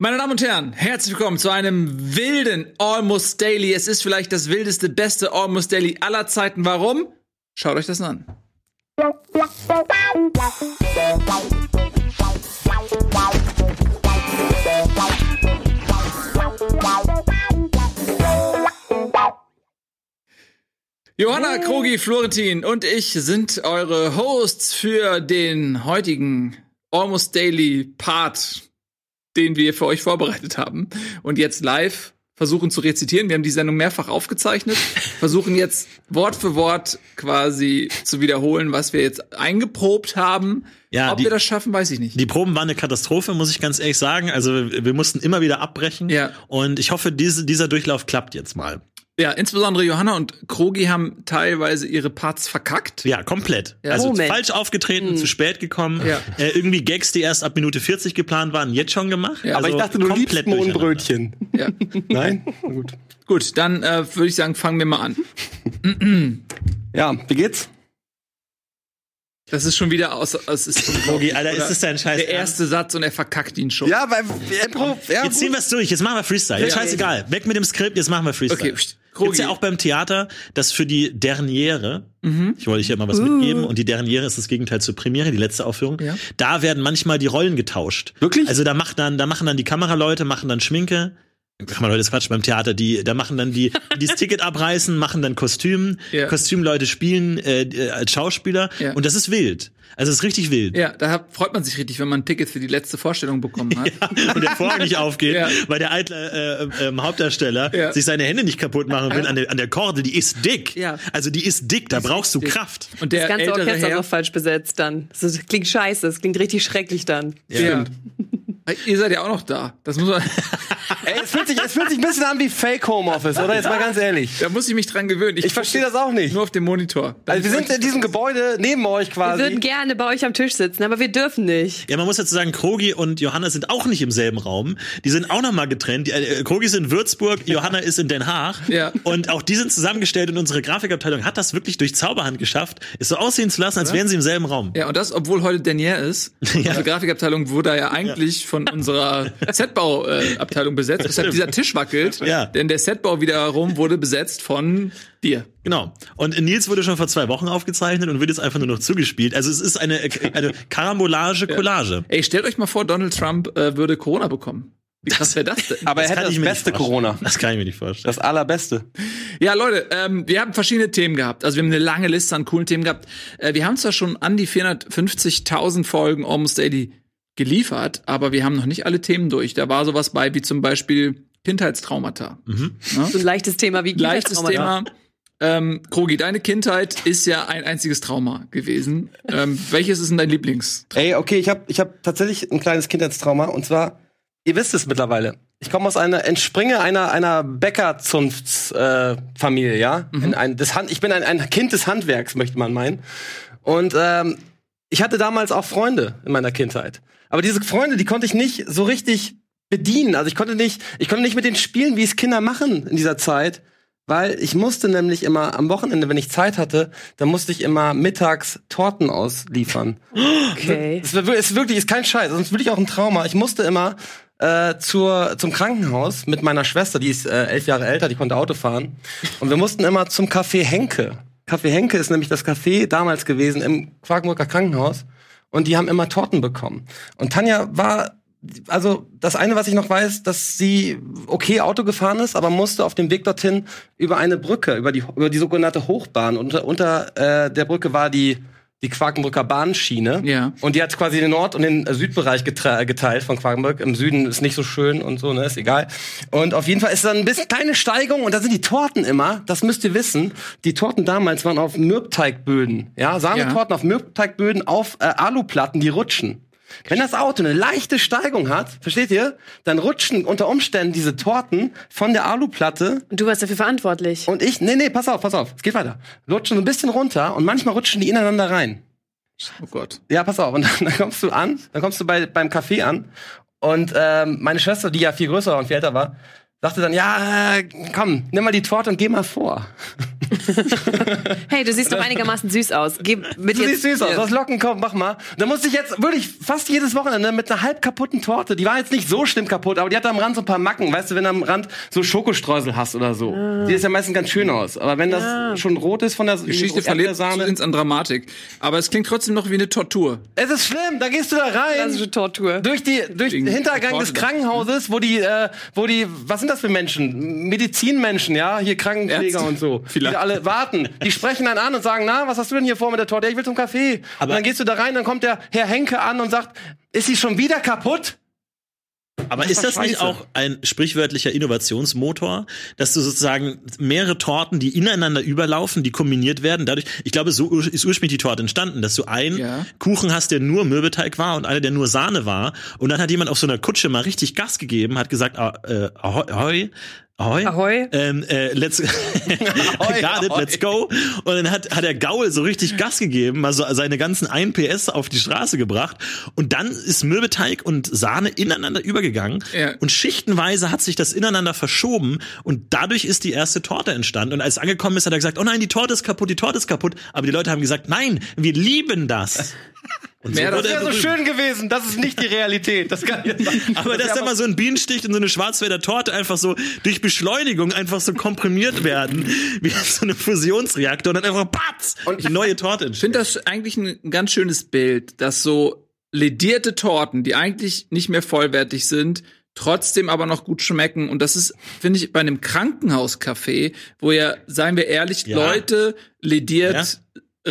Meine Damen und Herren, herzlich willkommen zu einem wilden Almost Daily. Es ist vielleicht das wildeste, beste Almost Daily aller Zeiten. Warum? Schaut euch das an. Johanna, Krogi, Florentin und ich sind eure Hosts für den heutigen Almost Daily Part den wir für euch vorbereitet haben und jetzt live versuchen zu rezitieren. Wir haben die Sendung mehrfach aufgezeichnet, versuchen jetzt Wort für Wort quasi zu wiederholen, was wir jetzt eingeprobt haben. Ja, Ob die, wir das schaffen, weiß ich nicht. Die Proben waren eine Katastrophe, muss ich ganz ehrlich sagen. Also wir, wir mussten immer wieder abbrechen. Ja. Und ich hoffe, diese, dieser Durchlauf klappt jetzt mal. Ja, insbesondere Johanna und Krogi haben teilweise ihre Parts verkackt. Ja, komplett. Ja. Also Moment. falsch aufgetreten, hm. zu spät gekommen. Ja. Äh, irgendwie Gags, die erst ab Minute 40 geplant waren, jetzt schon gemacht. Ja, also aber ich dachte, du liebst Mohnbrötchen. Ja. Nein? Gut. Gut, dann äh, würde ich sagen, fangen wir mal an. ja, wie geht's? Das ist schon wieder aus. aus ist Logi, Alter, ist das dein Scheiß? Der erste Satz und er verkackt ihn schon. Ja, weil ja, Jetzt ziehen wir es durch. Jetzt machen wir Freestyle. Ja, Scheißegal. Weg mit dem Skript. Jetzt machen wir Freestyle. Okay. Gibt's ja auch beim Theater, dass für die Derniere, mhm. ich wollte hier mal was uh. mitgeben, und die Derniere ist das Gegenteil zur Premiere, die letzte Aufführung. Ja. Da werden manchmal die Rollen getauscht. Wirklich? Also da macht dann, da machen dann die Kameraleute, machen dann Schminke, Ach mal Leute, das Quatsch beim Theater, die da machen dann die die das Ticket abreißen, machen dann Kostüm, ja. Kostümleute spielen äh, äh, als Schauspieler ja. und das ist wild. Also es ist richtig wild. Ja, da freut man sich richtig, wenn man ein Ticket für die letzte Vorstellung bekommen hat. ja, und der Vorhang nicht aufgeht, ja. weil der eitle äh, äh, Hauptdarsteller ja. sich seine Hände nicht kaputt machen will an der, an der Kordel, die ist dick. Ja. Also die ist dick, da brauchst du dick. Kraft. Und der das ganze Orchester ist auch falsch besetzt dann. Das klingt scheiße, das klingt richtig schrecklich dann. Ja. Stimmt. Ihr seid ja auch noch da. Das muss man. Es fühlt, sich, es fühlt sich ein bisschen an wie Fake Homeoffice, oder? Jetzt mal ganz ehrlich. Da muss ich mich dran gewöhnen. Ich, ich verstehe das auch nicht. Nur auf dem Monitor. Also wir sind in diesem Gebäude neben euch quasi. Wir würden gerne bei euch am Tisch sitzen, aber wir dürfen nicht. Ja, man muss dazu sagen, Krogi und Johanna sind auch nicht im selben Raum. Die sind auch noch mal getrennt. Die, äh, Krogi ist in Würzburg, Johanna ist in Den Haag. Ja. Und auch die sind zusammengestellt und unsere Grafikabteilung hat das wirklich durch Zauberhand geschafft, es so aussehen zu lassen, als wären sie im selben Raum. Ja, und das, obwohl heute Danier ist. ja. Unsere Grafikabteilung wurde ja eigentlich ja. von unserer Setbauabteilung besetzt, weshalb dieser Tisch wackelt. Ja. Denn der Setbau wiederum wurde besetzt von dir. Genau. Und Nils wurde schon vor zwei Wochen aufgezeichnet und wird jetzt einfach nur noch zugespielt. Also es ist eine, eine Karambolage-Collage. Ja. Ey, stellt euch mal vor, Donald Trump äh, würde Corona bekommen. Wie krass wäre das denn? Aber er das hätte das beste Corona. Das kann ich mir nicht vorstellen. Das allerbeste. Ja, Leute, ähm, wir haben verschiedene Themen gehabt. Also wir haben eine lange Liste an coolen Themen gehabt. Äh, wir haben zwar schon an die 450.000 Folgen Almost Daily geliefert, aber wir haben noch nicht alle Themen durch. Da war sowas bei wie zum Beispiel Kindheitstraumata. Mhm. Ja? So ein leichtes Thema wie Leichtes Thema. Ähm, Krogi, deine Kindheit ist ja ein einziges Trauma gewesen. Ähm, welches ist denn dein Lieblingstrauma? Ey, okay, ich habe ich hab tatsächlich ein kleines Kindheitstrauma und zwar, ihr wisst es mittlerweile. Ich komme aus einer, entspringe einer, einer Bäckerzunftsfamilie, äh, ja? Mhm. Ein, das Hand, ich bin ein, ein Kind des Handwerks, möchte man meinen. Und ähm, ich hatte damals auch Freunde in meiner Kindheit. Aber diese Freunde, die konnte ich nicht so richtig bedienen. Also ich konnte nicht, ich konnte nicht mit denen spielen, wie es Kinder machen in dieser Zeit. Weil ich musste nämlich immer am Wochenende, wenn ich Zeit hatte, dann musste ich immer mittags Torten ausliefern. Okay. Es ist wirklich, ist kein Scheiß, sonst würde ich auch ein Trauma. Ich musste immer äh, zur, zum Krankenhaus mit meiner Schwester, die ist äh, elf Jahre älter, die konnte Auto fahren. Und wir mussten immer zum Café Henke. Café Henke ist nämlich das Café damals gewesen im Quakenburger Krankenhaus und die haben immer Torten bekommen. Und Tanja war also das eine, was ich noch weiß, dass sie okay Auto gefahren ist, aber musste auf dem Weg dorthin über eine Brücke, über die über die sogenannte Hochbahn. Und unter, unter äh, der Brücke war die die Quakenbrücker Bahnschiene. Ja. Und die hat quasi den Nord- und den Südbereich geteilt von Quakenbrück. Im Süden ist nicht so schön und so, ne, ist egal. Und auf jeden Fall ist da ein bisschen kleine Steigung und da sind die Torten immer, das müsst ihr wissen. Die Torten damals waren auf Mürbteigböden, ja, Sahnetorten ja. auf Mürbteigböden auf äh, Aluplatten, die rutschen. Wenn das Auto eine leichte Steigung hat, versteht ihr, dann rutschen unter Umständen diese Torten von der Aluplatte. Und du warst dafür verantwortlich. Und ich, nee, nee, pass auf, pass auf, es geht weiter. Rutschen so ein bisschen runter und manchmal rutschen die ineinander rein. Oh Gott. Ja, pass auf. Und dann, dann kommst du an, dann kommst du bei, beim Café an und ähm, meine Schwester, die ja viel größer und viel älter war, sagte dann, ja, äh, komm, nimm mal die Torte und geh mal vor. hey, du siehst doch einigermaßen süß aus. Geh mit du jetzt, siehst süß aus. Du hast Locken, komm, mach mal. Da musste ich jetzt wirklich fast jedes Wochenende mit einer halb kaputten Torte. Die war jetzt nicht so schlimm kaputt, aber die hatte am Rand so ein paar Macken. Weißt du, wenn du am Rand so Schokostreusel hast oder so. Ah. Die ist ja meistens ganz schön aus. Aber wenn das ja. schon rot ist von der Geschichte verliert ins an Dramatik. Aber es klingt trotzdem noch wie eine Tortur. Es ist schlimm. Da gehst du da rein. Klassische Tortur. Durch die durch den Hintergang des Krankenhauses, wo die äh, wo die was sind das für Menschen? Medizinmenschen, ja, hier Krankenpfleger Ärzte. und so. Vielleicht. Die alle warten. Die sprechen dann an und sagen, na, was hast du denn hier vor mit der Torte? Ja, ich will zum Café. Aber und dann gehst du da rein, dann kommt der Herr Henke an und sagt, ist sie schon wieder kaputt? Aber ist das nicht auch ein sprichwörtlicher Innovationsmotor, dass du sozusagen mehrere Torten, die ineinander überlaufen, die kombiniert werden, dadurch, ich glaube, so ist ursprünglich die Torte entstanden, dass du einen ja. Kuchen hast, der nur Mürbeteig war und einer, der nur Sahne war und dann hat jemand auf so einer Kutsche mal richtig Gas gegeben, hat gesagt, ah, äh, ahoi, Ahoi. Ahoi. Ähm, äh, let's Ahoi, got it, let's go. Und dann hat, hat der Gaul so richtig Gas gegeben, also seine ganzen 1 PS auf die Straße gebracht. Und dann ist Mürbeteig und Sahne ineinander übergegangen. Ja. Und schichtenweise hat sich das ineinander verschoben. Und dadurch ist die erste Torte entstanden. Und als es angekommen ist, hat er gesagt, oh nein, die Torte ist kaputt, die Torte ist kaputt. Aber die Leute haben gesagt, nein, wir lieben das. Und so das wäre so schön gewesen. Das ist nicht die Realität. Das kann ich sagen. Aber das dass da mal so ein Bienenstich in so eine Schwarzwälder Torte einfach so durch Beschleunigung einfach so komprimiert werden, wie so eine Fusionsreaktor und dann einfach patz und die neue Torte entsteht. Ich finde das eigentlich ein ganz schönes Bild, dass so ledierte Torten, die eigentlich nicht mehr vollwertig sind, trotzdem aber noch gut schmecken. Und das ist, finde ich, bei einem Krankenhauscafé, wo ja, seien wir ehrlich, ja. Leute lediert ja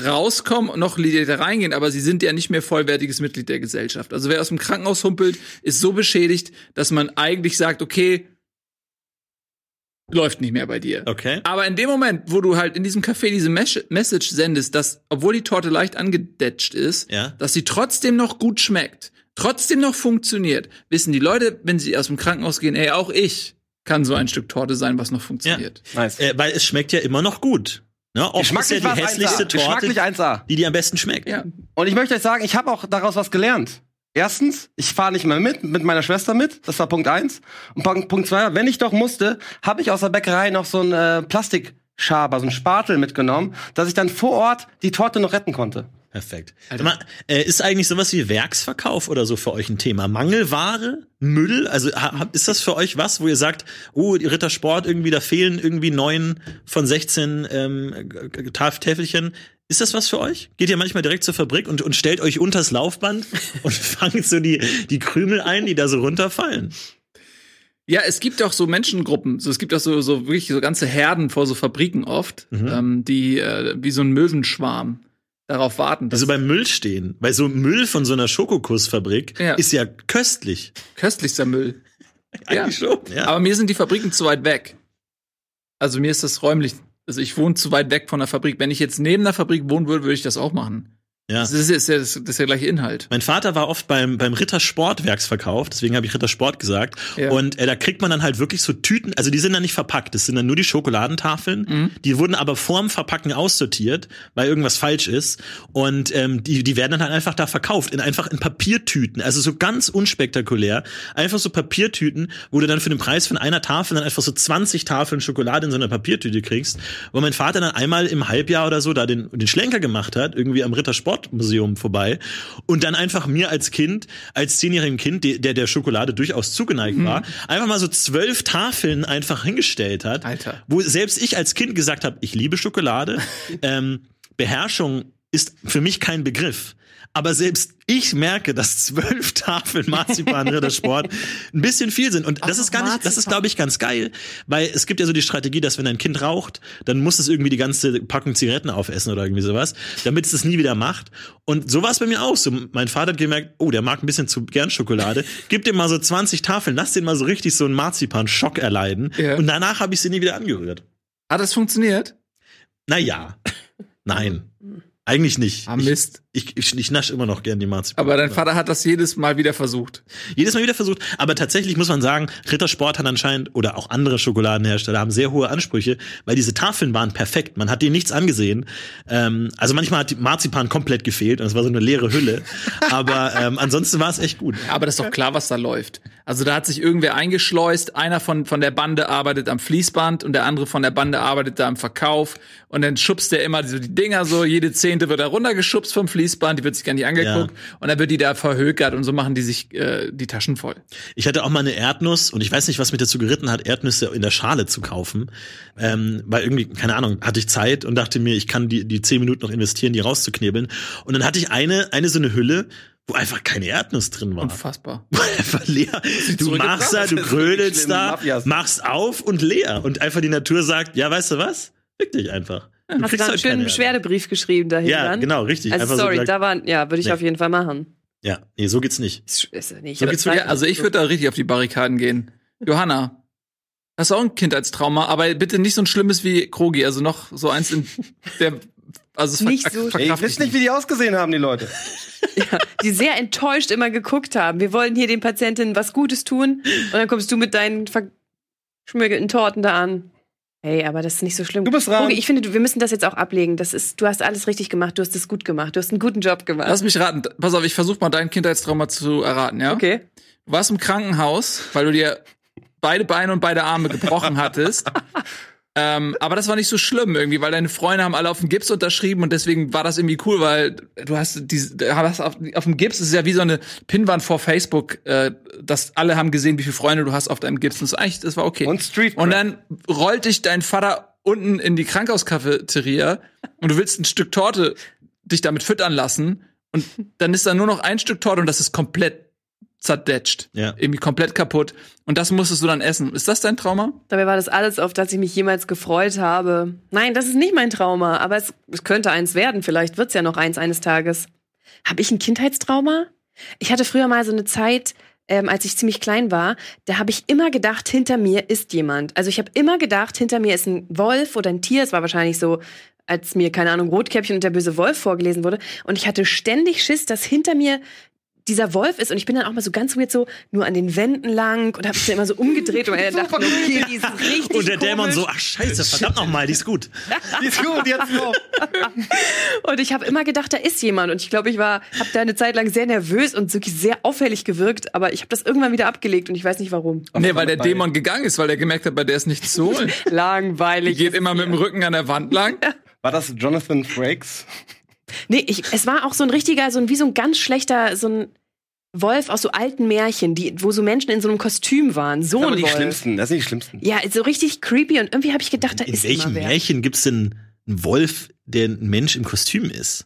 rauskommen und noch Lieder reingehen, aber sie sind ja nicht mehr vollwertiges Mitglied der Gesellschaft. Also wer aus dem Krankenhaus humpelt, ist so beschädigt, dass man eigentlich sagt, okay, läuft nicht mehr bei dir. Okay. Aber in dem Moment, wo du halt in diesem Café diese Mes Message sendest, dass, obwohl die Torte leicht angedetscht ist, ja. dass sie trotzdem noch gut schmeckt, trotzdem noch funktioniert, wissen die Leute, wenn sie aus dem Krankenhaus gehen, ey, auch ich kann so ein Stück Torte sein, was noch funktioniert. Ja. Nice. Äh, weil es schmeckt ja immer noch gut. Ne? Oft ist ja die hässlichste Torte, die dir am besten schmeckt. Ja. Und ich möchte euch sagen, ich habe auch daraus was gelernt. Erstens, ich fahre nicht mehr mit, mit meiner Schwester mit. Das war Punkt eins. Und Punkt zwei, wenn ich doch musste, habe ich aus der Bäckerei noch so ein äh, Plastikschaber, so ein Spatel mitgenommen, dass ich dann vor Ort die Torte noch retten konnte. Perfekt. Mal, äh, ist eigentlich sowas wie Werksverkauf oder so für euch ein Thema? Mangelware? Müll? Also ist das für euch was, wo ihr sagt, oh, Rittersport irgendwie, da fehlen irgendwie neun von 16 ähm, Täfelchen. Ist das was für euch? Geht ihr manchmal direkt zur Fabrik und, und stellt euch unters Laufband und fangt so die, die Krümel ein, die da so runterfallen? Ja, es gibt auch so Menschengruppen, so, es gibt auch so, so wirklich so ganze Herden vor so Fabriken oft, mhm. ähm, die äh, wie so ein Möwenschwarm darauf warten. Also beim Müll stehen, weil so Müll von so einer Schokokussfabrik ja. ist ja köstlich. Köstlichster Müll. Eigentlich ja. schon. Ja. Aber mir sind die Fabriken zu weit weg. Also mir ist das räumlich, also ich wohne zu weit weg von der Fabrik. Wenn ich jetzt neben der Fabrik wohnen würde, würde ich das auch machen. Ja. Das ist, ist, ja, das ist der gleiche Inhalt. Mein Vater war oft beim, beim Rittersportwerksverkauf, deswegen habe ich Rittersport gesagt. Ja. Und äh, da kriegt man dann halt wirklich so Tüten, also die sind dann nicht verpackt, das sind dann nur die Schokoladentafeln. Mhm. Die wurden aber vorm Verpacken aussortiert, weil irgendwas falsch ist. Und ähm, die, die werden dann halt einfach da verkauft, in einfach in Papiertüten. Also so ganz unspektakulär. Einfach so Papiertüten, wo du dann für den Preis von einer Tafel dann einfach so 20 Tafeln Schokolade in so einer Papiertüte kriegst. Wo mein Vater dann einmal im Halbjahr oder so da den, den Schlenker gemacht hat, irgendwie am Rittersport Sportmuseum vorbei und dann einfach mir als Kind, als zehnjährigen Kind, der der Schokolade durchaus zugeneigt war, mhm. einfach mal so zwölf Tafeln einfach hingestellt hat, Alter. wo selbst ich als Kind gesagt habe, ich liebe Schokolade. ähm, Beherrschung ist für mich kein Begriff. Aber selbst ich merke, dass zwölf Tafeln Marzipan Rittersport ein bisschen viel sind. Und das oh, ist gar nicht, das ist, glaube ich, ganz geil. Weil es gibt ja so die Strategie, dass wenn ein Kind raucht, dann muss es irgendwie die ganze Packung Zigaretten aufessen oder irgendwie sowas, damit es das nie wieder macht. Und so war es bei mir auch. So, mein Vater hat gemerkt, oh, der mag ein bisschen zu gern Schokolade. Gib dem mal so 20 Tafeln, lass den mal so richtig so einen Marzipan-Schock erleiden. Ja. Und danach habe ich sie nie wieder angerührt. Hat das funktioniert? Naja. Nein. Eigentlich nicht. Ah, Mist. Ich, Ich, ich, nasche immer noch gern die Marzipan. Aber dein Vater hat das jedes Mal wieder versucht. Jedes Mal wieder versucht. Aber tatsächlich muss man sagen, Rittersport hat anscheinend oder auch andere Schokoladenhersteller haben sehr hohe Ansprüche, weil diese Tafeln waren perfekt. Man hat denen nichts angesehen. Ähm, also manchmal hat die Marzipan komplett gefehlt und es war so eine leere Hülle. aber ähm, ansonsten war es echt gut. Aber das ist doch klar, was da läuft. Also da hat sich irgendwer eingeschleust. Einer von, von der Bande arbeitet am Fließband und der andere von der Bande arbeitet da am Verkauf. Und dann schubst der immer so die Dinger so, jede Zehnte wird da runtergeschubst vom Fließband, die wird sich gar nicht angeguckt. Ja. Und dann wird die da verhökert und so machen die sich äh, die Taschen voll. Ich hatte auch mal eine Erdnuss und ich weiß nicht, was mich dazu geritten hat, Erdnüsse in der Schale zu kaufen. Ähm, weil irgendwie, keine Ahnung, hatte ich Zeit und dachte mir, ich kann die, die zehn Minuten noch investieren, die rauszuknebeln. Und dann hatte ich eine, eine so eine Hülle, wo einfach keine Erdnuss drin war. Unfassbar. einfach leer. Du machst da, du grödelst da, machst auf und leer. Und einfach die Natur sagt, ja, weißt du was? Fick dich einfach. Du Hast du da einen schönen Beschwerdebrief geschrieben dahin Ja, dann? genau, richtig. Also einfach sorry, so da war, ja, würde ich nee. auf jeden Fall machen. Ja, nee, so geht's nicht. Ist, ist nicht so geht's ja, also ich würde da richtig auf die Barrikaden gehen. Johanna, hast du auch ein Kindheitstrauma, aber bitte nicht so ein schlimmes wie Krogi, also noch so eins in der also es nicht so Ey, Ich weiß nicht, wie die ausgesehen haben, die Leute. ja, die sehr enttäuscht immer geguckt haben. Wir wollen hier den Patientinnen was Gutes tun und dann kommst du mit deinen verschmögelten Torten da an. Hey, aber das ist nicht so schlimm. Du bist. Okay, ich finde, wir müssen das jetzt auch ablegen. Das ist, du hast alles richtig gemacht. Du hast es gut gemacht. Du hast einen guten Job gemacht. Lass mich raten. Pass auf, ich versuche mal dein Kindheitstrauma zu erraten, ja? Okay. Du warst im Krankenhaus, weil du dir beide Beine und beide Arme gebrochen hattest. Ähm, aber das war nicht so schlimm irgendwie, weil deine Freunde haben alle auf dem Gips unterschrieben und deswegen war das irgendwie cool, weil du hast diese, hast auf, auf dem Gips ist ja wie so eine Pinwand vor Facebook, äh, dass alle haben gesehen, wie viele Freunde du hast auf deinem Gips. Und das, eigentlich, das war okay. Und Street. Und dann rollt dich dein Vater unten in die Krankenhauskafeteria und du willst ein Stück Torte dich damit füttern lassen und dann ist da nur noch ein Stück Torte und das ist komplett zerdetscht. Ja. Irgendwie komplett kaputt. Und das musstest du dann essen. Ist das dein Trauma? Dabei war das alles, auf das ich mich jemals gefreut habe. Nein, das ist nicht mein Trauma, aber es, es könnte eins werden. Vielleicht wird's ja noch eins eines Tages. Habe ich ein Kindheitstrauma? Ich hatte früher mal so eine Zeit, ähm, als ich ziemlich klein war, da habe ich immer gedacht, hinter mir ist jemand. Also ich habe immer gedacht, hinter mir ist ein Wolf oder ein Tier. Es war wahrscheinlich so, als mir, keine Ahnung, Rotkäppchen und der böse Wolf vorgelesen wurde. Und ich hatte ständig Schiss, dass hinter mir dieser Wolf ist und ich bin dann auch mal so ganz weird so nur an den Wänden lang und habe mich dann immer so umgedreht und er dachte, okay, die ist richtig Und der komisch. Dämon so, ach scheiße, verdammt nochmal, die ist gut. die ist gut, die hat's drauf. und ich habe immer gedacht, da ist jemand und ich glaube, ich war habe da eine Zeit lang sehr nervös und wirklich sehr auffällig gewirkt, aber ich habe das irgendwann wieder abgelegt und ich weiß nicht warum. Nee, weil der Dämon gegangen ist, weil er gemerkt hat, bei der ist nichts zu holen. Langweilig. Die geht immer mit dem Rücken an der Wand lang. War das Jonathan Frakes? Nee, ich, es war auch so ein richtiger, so ein, wie so ein ganz schlechter, so ein Wolf aus so alten Märchen, die, wo so Menschen in so einem Kostüm waren. So das ein die Wolf. schlimmsten, das sind die schlimmsten. Ja, so richtig creepy und irgendwie habe ich gedacht, da in ist In welchem immer wer. Märchen gibt's denn einen Wolf, der ein Mensch im Kostüm ist?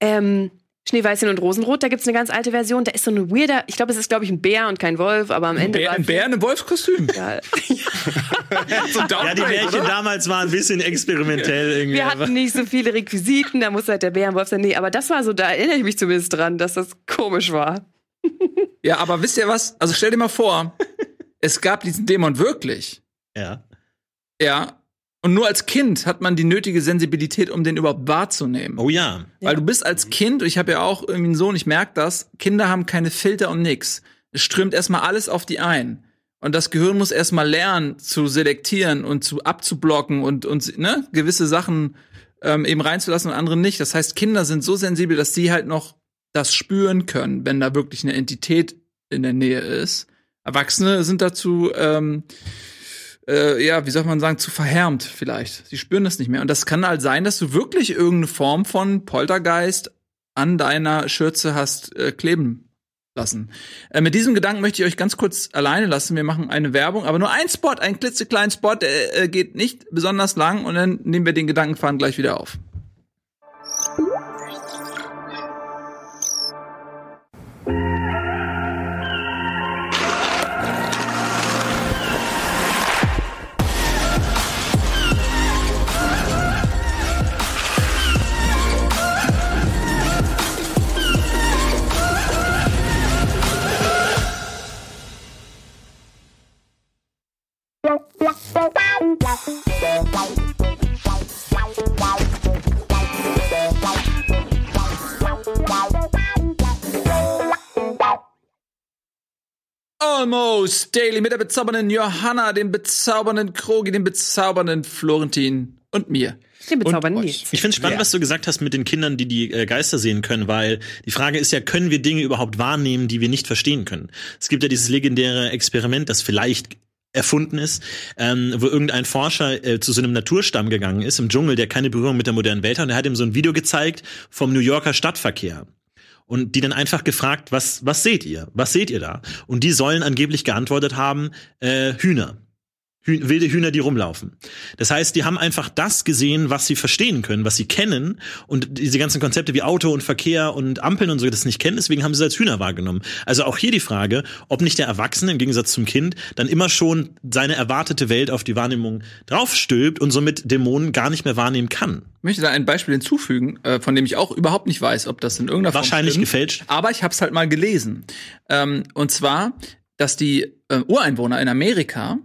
Ähm, Schneeweißchen und Rosenrot, da gibt's eine ganz alte Version. Da ist so ein weirder, ich glaube, es ist, glaube ich, ein Bär und kein Wolf, aber am Ende. Bär, war ein Bär in einem Wolfskostüm. Ja. ja, die Märchen damals waren ein bisschen experimentell irgendwie. Wir hatten nicht so viele Requisiten, da muss halt der Bär ein Wolf sein. Nee, aber das war so, da erinnere ich mich zumindest dran, dass das komisch war. Ja, aber wisst ihr was? Also stell dir mal vor, es gab diesen Dämon wirklich. Ja. Ja. Und nur als Kind hat man die nötige Sensibilität, um den überhaupt wahrzunehmen. Oh ja. Weil du bist als Kind, und ich habe ja auch irgendwie einen Sohn, ich merke das, Kinder haben keine Filter und nix. Es strömt erstmal alles auf die ein. Und das Gehirn muss erstmal lernen zu selektieren und zu abzublocken und, und ne, gewisse Sachen ähm, eben reinzulassen und andere nicht. Das heißt, Kinder sind so sensibel, dass sie halt noch das spüren können, wenn da wirklich eine Entität in der Nähe ist. Erwachsene sind dazu, ähm, äh, ja, wie soll man sagen, zu verhärmt vielleicht. Sie spüren das nicht mehr. Und das kann halt sein, dass du wirklich irgendeine Form von Poltergeist an deiner Schürze hast äh, kleben lassen. Äh, mit diesem Gedanken möchte ich euch ganz kurz alleine lassen. Wir machen eine Werbung, aber nur ein Spot, ein klitzekleinen Spot, der äh, geht nicht besonders lang und dann nehmen wir den Gedankenfaden gleich wieder auf. Almost Daily mit der bezaubernden Johanna, dem bezaubernden Krogi, dem bezaubernden Florentin und mir. Den bezaubernden Nils. Ich finde spannend, ja. was du gesagt hast mit den Kindern, die die äh, Geister sehen können, weil die Frage ist ja, können wir Dinge überhaupt wahrnehmen, die wir nicht verstehen können? Es gibt ja dieses legendäre Experiment, das vielleicht erfunden ist, ähm, wo irgendein Forscher äh, zu so einem Naturstamm gegangen ist im Dschungel, der keine Berührung mit der modernen Welt hat und er hat ihm so ein Video gezeigt vom New Yorker Stadtverkehr und die dann einfach gefragt, was was seht ihr? Was seht ihr da? Und die sollen angeblich geantwortet haben, äh, Hühner. Hüh wilde Hühner, die rumlaufen. Das heißt, die haben einfach das gesehen, was sie verstehen können, was sie kennen und diese ganzen Konzepte wie Auto und Verkehr und Ampeln und so das nicht kennen, deswegen haben sie es als Hühner wahrgenommen. Also auch hier die Frage, ob nicht der Erwachsene im Gegensatz zum Kind dann immer schon seine erwartete Welt auf die Wahrnehmung draufstülpt und somit Dämonen gar nicht mehr wahrnehmen kann. Ich möchte da ein Beispiel hinzufügen, äh, von dem ich auch überhaupt nicht weiß, ob das in irgendeiner Form Wahrscheinlich gefälscht. Aber ich habe es halt mal gelesen. Ähm, und zwar, dass die äh, Ureinwohner in Amerika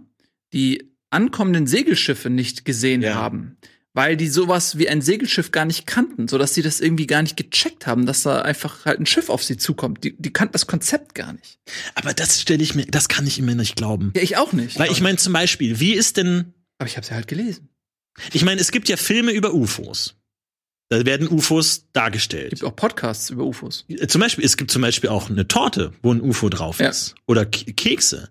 die ankommenden Segelschiffe nicht gesehen ja. haben, weil die sowas wie ein Segelschiff gar nicht kannten, so dass sie das irgendwie gar nicht gecheckt haben, dass da einfach halt ein Schiff auf sie zukommt. Die, die kannten das Konzept gar nicht. Aber das stelle ich mir, das kann ich immer nicht glauben. Ja, ich auch nicht. Weil ich meine zum Beispiel, wie ist denn? Aber ich habe ja halt gelesen. Ich meine, es gibt ja Filme über UFOs. Da werden UFOs dargestellt. Es gibt auch Podcasts über UFOs. Zum Beispiel, es gibt zum Beispiel auch eine Torte, wo ein UFO drauf ja. ist. Oder Kekse.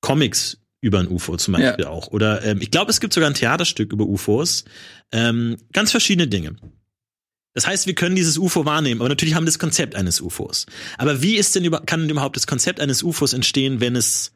Comics über ein UFO zum Beispiel ja. auch. Oder ähm, ich glaube, es gibt sogar ein Theaterstück über UFOs. Ähm, ganz verschiedene Dinge. Das heißt, wir können dieses UFO wahrnehmen, aber natürlich haben wir das Konzept eines UFOs. Aber wie ist denn über, kann denn überhaupt das Konzept eines UFOs entstehen, wenn es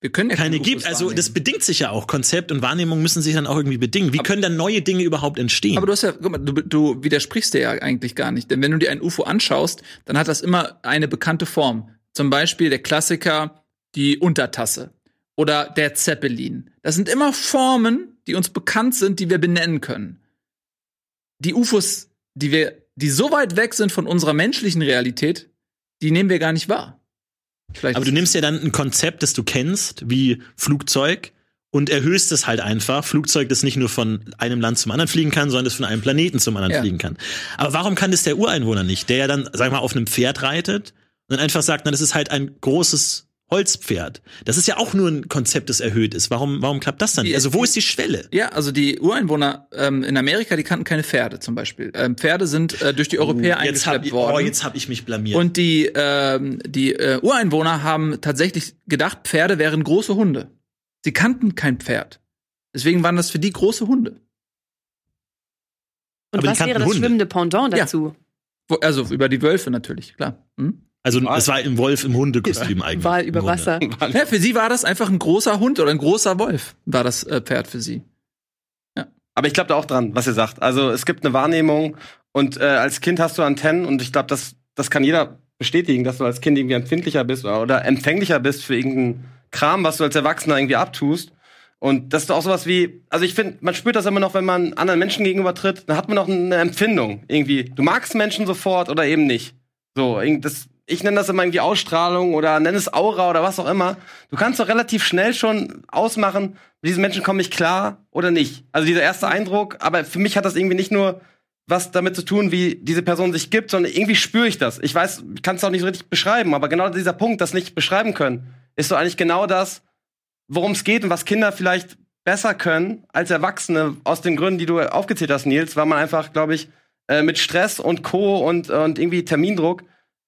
wir können ja keine gibt? Also das bedingt sich ja auch. Konzept und Wahrnehmung müssen sich dann auch irgendwie bedingen. Wie aber, können dann neue Dinge überhaupt entstehen? Aber du hast ja, guck mal, du, du widersprichst dir ja eigentlich gar nicht. Denn wenn du dir ein UFO anschaust, dann hat das immer eine bekannte Form. Zum Beispiel der Klassiker, die Untertasse oder der Zeppelin. Das sind immer Formen, die uns bekannt sind, die wir benennen können. Die UFOs, die wir, die so weit weg sind von unserer menschlichen Realität, die nehmen wir gar nicht wahr. Vielleicht Aber du nimmst ja dann ein Konzept, das du kennst, wie Flugzeug, und erhöhst es halt einfach. Flugzeug, das nicht nur von einem Land zum anderen fliegen kann, sondern das von einem Planeten zum anderen ja. fliegen kann. Aber warum kann das der Ureinwohner nicht, der ja dann, sag mal, auf einem Pferd reitet und dann einfach sagt, na, das ist halt ein großes Holzpferd. Das ist ja auch nur ein Konzept, das erhöht ist. Warum, warum klappt das dann? Die, also wo ist die Schwelle? Ja, also die Ureinwohner ähm, in Amerika, die kannten keine Pferde zum Beispiel. Ähm, Pferde sind äh, durch die Europäer oh, eingeschleppt worden. Oh, jetzt habe ich mich blamiert. Und die, ähm, die äh, Ureinwohner haben tatsächlich gedacht, Pferde wären große Hunde. Sie kannten kein Pferd. Deswegen waren das für die große Hunde. Und Aber was wäre das Hunde. schwimmende Pendant dazu? Ja. Also über die Wölfe natürlich, klar. Hm? Also es war im Wolf im Hundekostüm eigentlich. War über Wasser. Ja, für sie war das einfach ein großer Hund oder ein großer Wolf, war das äh, Pferd für sie. Ja. Aber ich glaube da auch dran, was ihr sagt. Also es gibt eine Wahrnehmung und äh, als Kind hast du Antennen und ich glaube, das, das kann jeder bestätigen, dass du als Kind irgendwie empfindlicher bist oder, oder empfänglicher bist für irgendeinen Kram, was du als Erwachsener irgendwie abtust. Und das ist auch sowas wie, also ich finde, man spürt das immer noch, wenn man anderen Menschen gegenüber tritt, dann hat man noch eine Empfindung irgendwie. Du magst Menschen sofort oder eben nicht. So, das ich nenne das immer irgendwie Ausstrahlung oder nenne es Aura oder was auch immer. Du kannst doch relativ schnell schon ausmachen, diesen Menschen komme ich klar oder nicht. Also dieser erste Eindruck, aber für mich hat das irgendwie nicht nur was damit zu tun, wie diese Person sich gibt, sondern irgendwie spüre ich das. Ich weiß, ich kann es auch nicht so richtig beschreiben, aber genau dieser Punkt, das nicht beschreiben können, ist so eigentlich genau das, worum es geht und was Kinder vielleicht besser können als Erwachsene aus den Gründen, die du aufgezählt hast, Nils, weil man einfach, glaube ich, äh, mit Stress und Co. und, und irgendwie Termindruck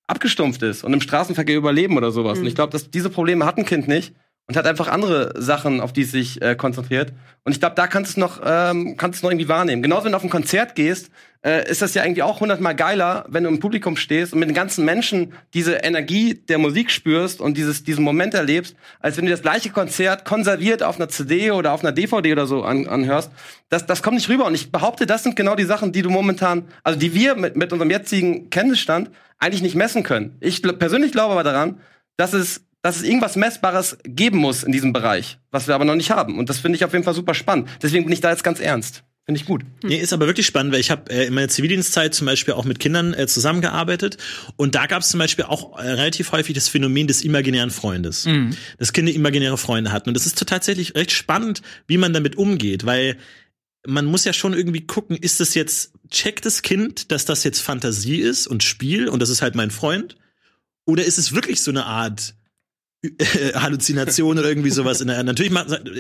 abgestumpft ist und im Straßenverkehr überleben oder sowas. Mhm. Und ich glaube, dass diese Probleme hat ein Kind nicht und hat einfach andere Sachen, auf die es sich äh, konzentriert. Und ich glaube, da kannst du es noch, ähm, kannst du noch irgendwie wahrnehmen. Genauso, wenn du auf ein Konzert gehst, äh, ist das ja irgendwie auch hundertmal geiler, wenn du im Publikum stehst und mit den ganzen Menschen diese Energie der Musik spürst und dieses, diesen Moment erlebst, als wenn du das gleiche Konzert konserviert auf einer CD oder auf einer DVD oder so an, anhörst. Das, das kommt nicht rüber. Und ich behaupte, das sind genau die Sachen, die du momentan, also die wir mit, mit unserem jetzigen Kenntnisstand eigentlich nicht messen können. Ich persönlich glaube aber daran, dass es dass es irgendwas Messbares geben muss in diesem Bereich, was wir aber noch nicht haben. Und das finde ich auf jeden Fall super spannend. Deswegen bin ich da jetzt ganz ernst. Finde ich gut. Nee, ist aber wirklich spannend, weil ich habe äh, in meiner Zivildienstzeit zum Beispiel auch mit Kindern äh, zusammengearbeitet und da gab es zum Beispiel auch äh, relativ häufig das Phänomen des imaginären Freundes, mhm. dass Kinder imaginäre Freunde hatten und das ist tatsächlich recht spannend, wie man damit umgeht, weil man muss ja schon irgendwie gucken, ist das jetzt, checkt das Kind, dass das jetzt Fantasie ist und Spiel und das ist halt mein Freund? Oder ist es wirklich so eine Art Halluzination oder irgendwie sowas in der natürlich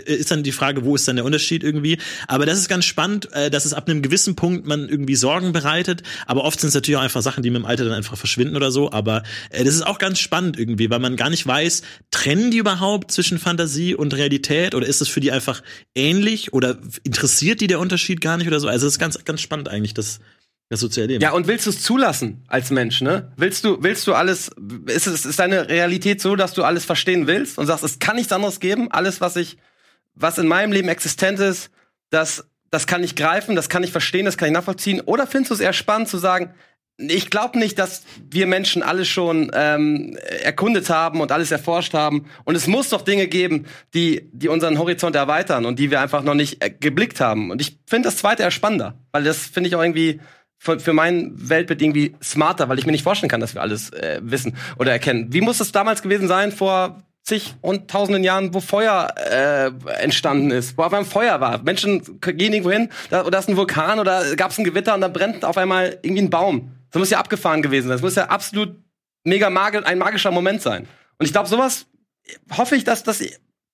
ist dann die Frage wo ist dann der Unterschied irgendwie? Aber das ist ganz spannend äh, dass es ab einem gewissen Punkt man irgendwie Sorgen bereitet. Aber oft sind es natürlich auch einfach Sachen die mit dem Alter dann einfach verschwinden oder so. Aber äh, das ist auch ganz spannend irgendwie weil man gar nicht weiß trennen die überhaupt zwischen Fantasie und Realität? Oder ist es für die einfach ähnlich? Oder interessiert die der Unterschied gar nicht oder so? Also das ist ganz ganz spannend eigentlich das das so zu. Ja, und willst du es zulassen als Mensch, ne? Willst du, willst du alles, ist es, ist deine Realität so, dass du alles verstehen willst und sagst, es kann nichts anderes geben, alles, was ich, was in meinem Leben existent ist, das, das kann ich greifen, das kann ich verstehen, das kann ich nachvollziehen? Oder findest du es eher spannend zu sagen, ich glaube nicht, dass wir Menschen alles schon ähm, erkundet haben und alles erforscht haben. Und es muss doch Dinge geben, die, die unseren Horizont erweitern und die wir einfach noch nicht äh, geblickt haben. Und ich finde das zweite eher spannender, weil das finde ich auch irgendwie für, für mein Weltbild irgendwie smarter, weil ich mir nicht vorstellen kann, dass wir alles äh, wissen oder erkennen. Wie muss es damals gewesen sein vor zig und tausenden Jahren, wo Feuer äh, entstanden ist, wo auf einmal Feuer war. Menschen gehen irgendwo hin, da, oder ist ein Vulkan oder gab es ein Gewitter und da brennt auf einmal irgendwie ein Baum. Das muss ja abgefahren gewesen sein. Das muss ja absolut mega magisch, ein magischer Moment sein. Und ich glaube, sowas hoffe ich, dass das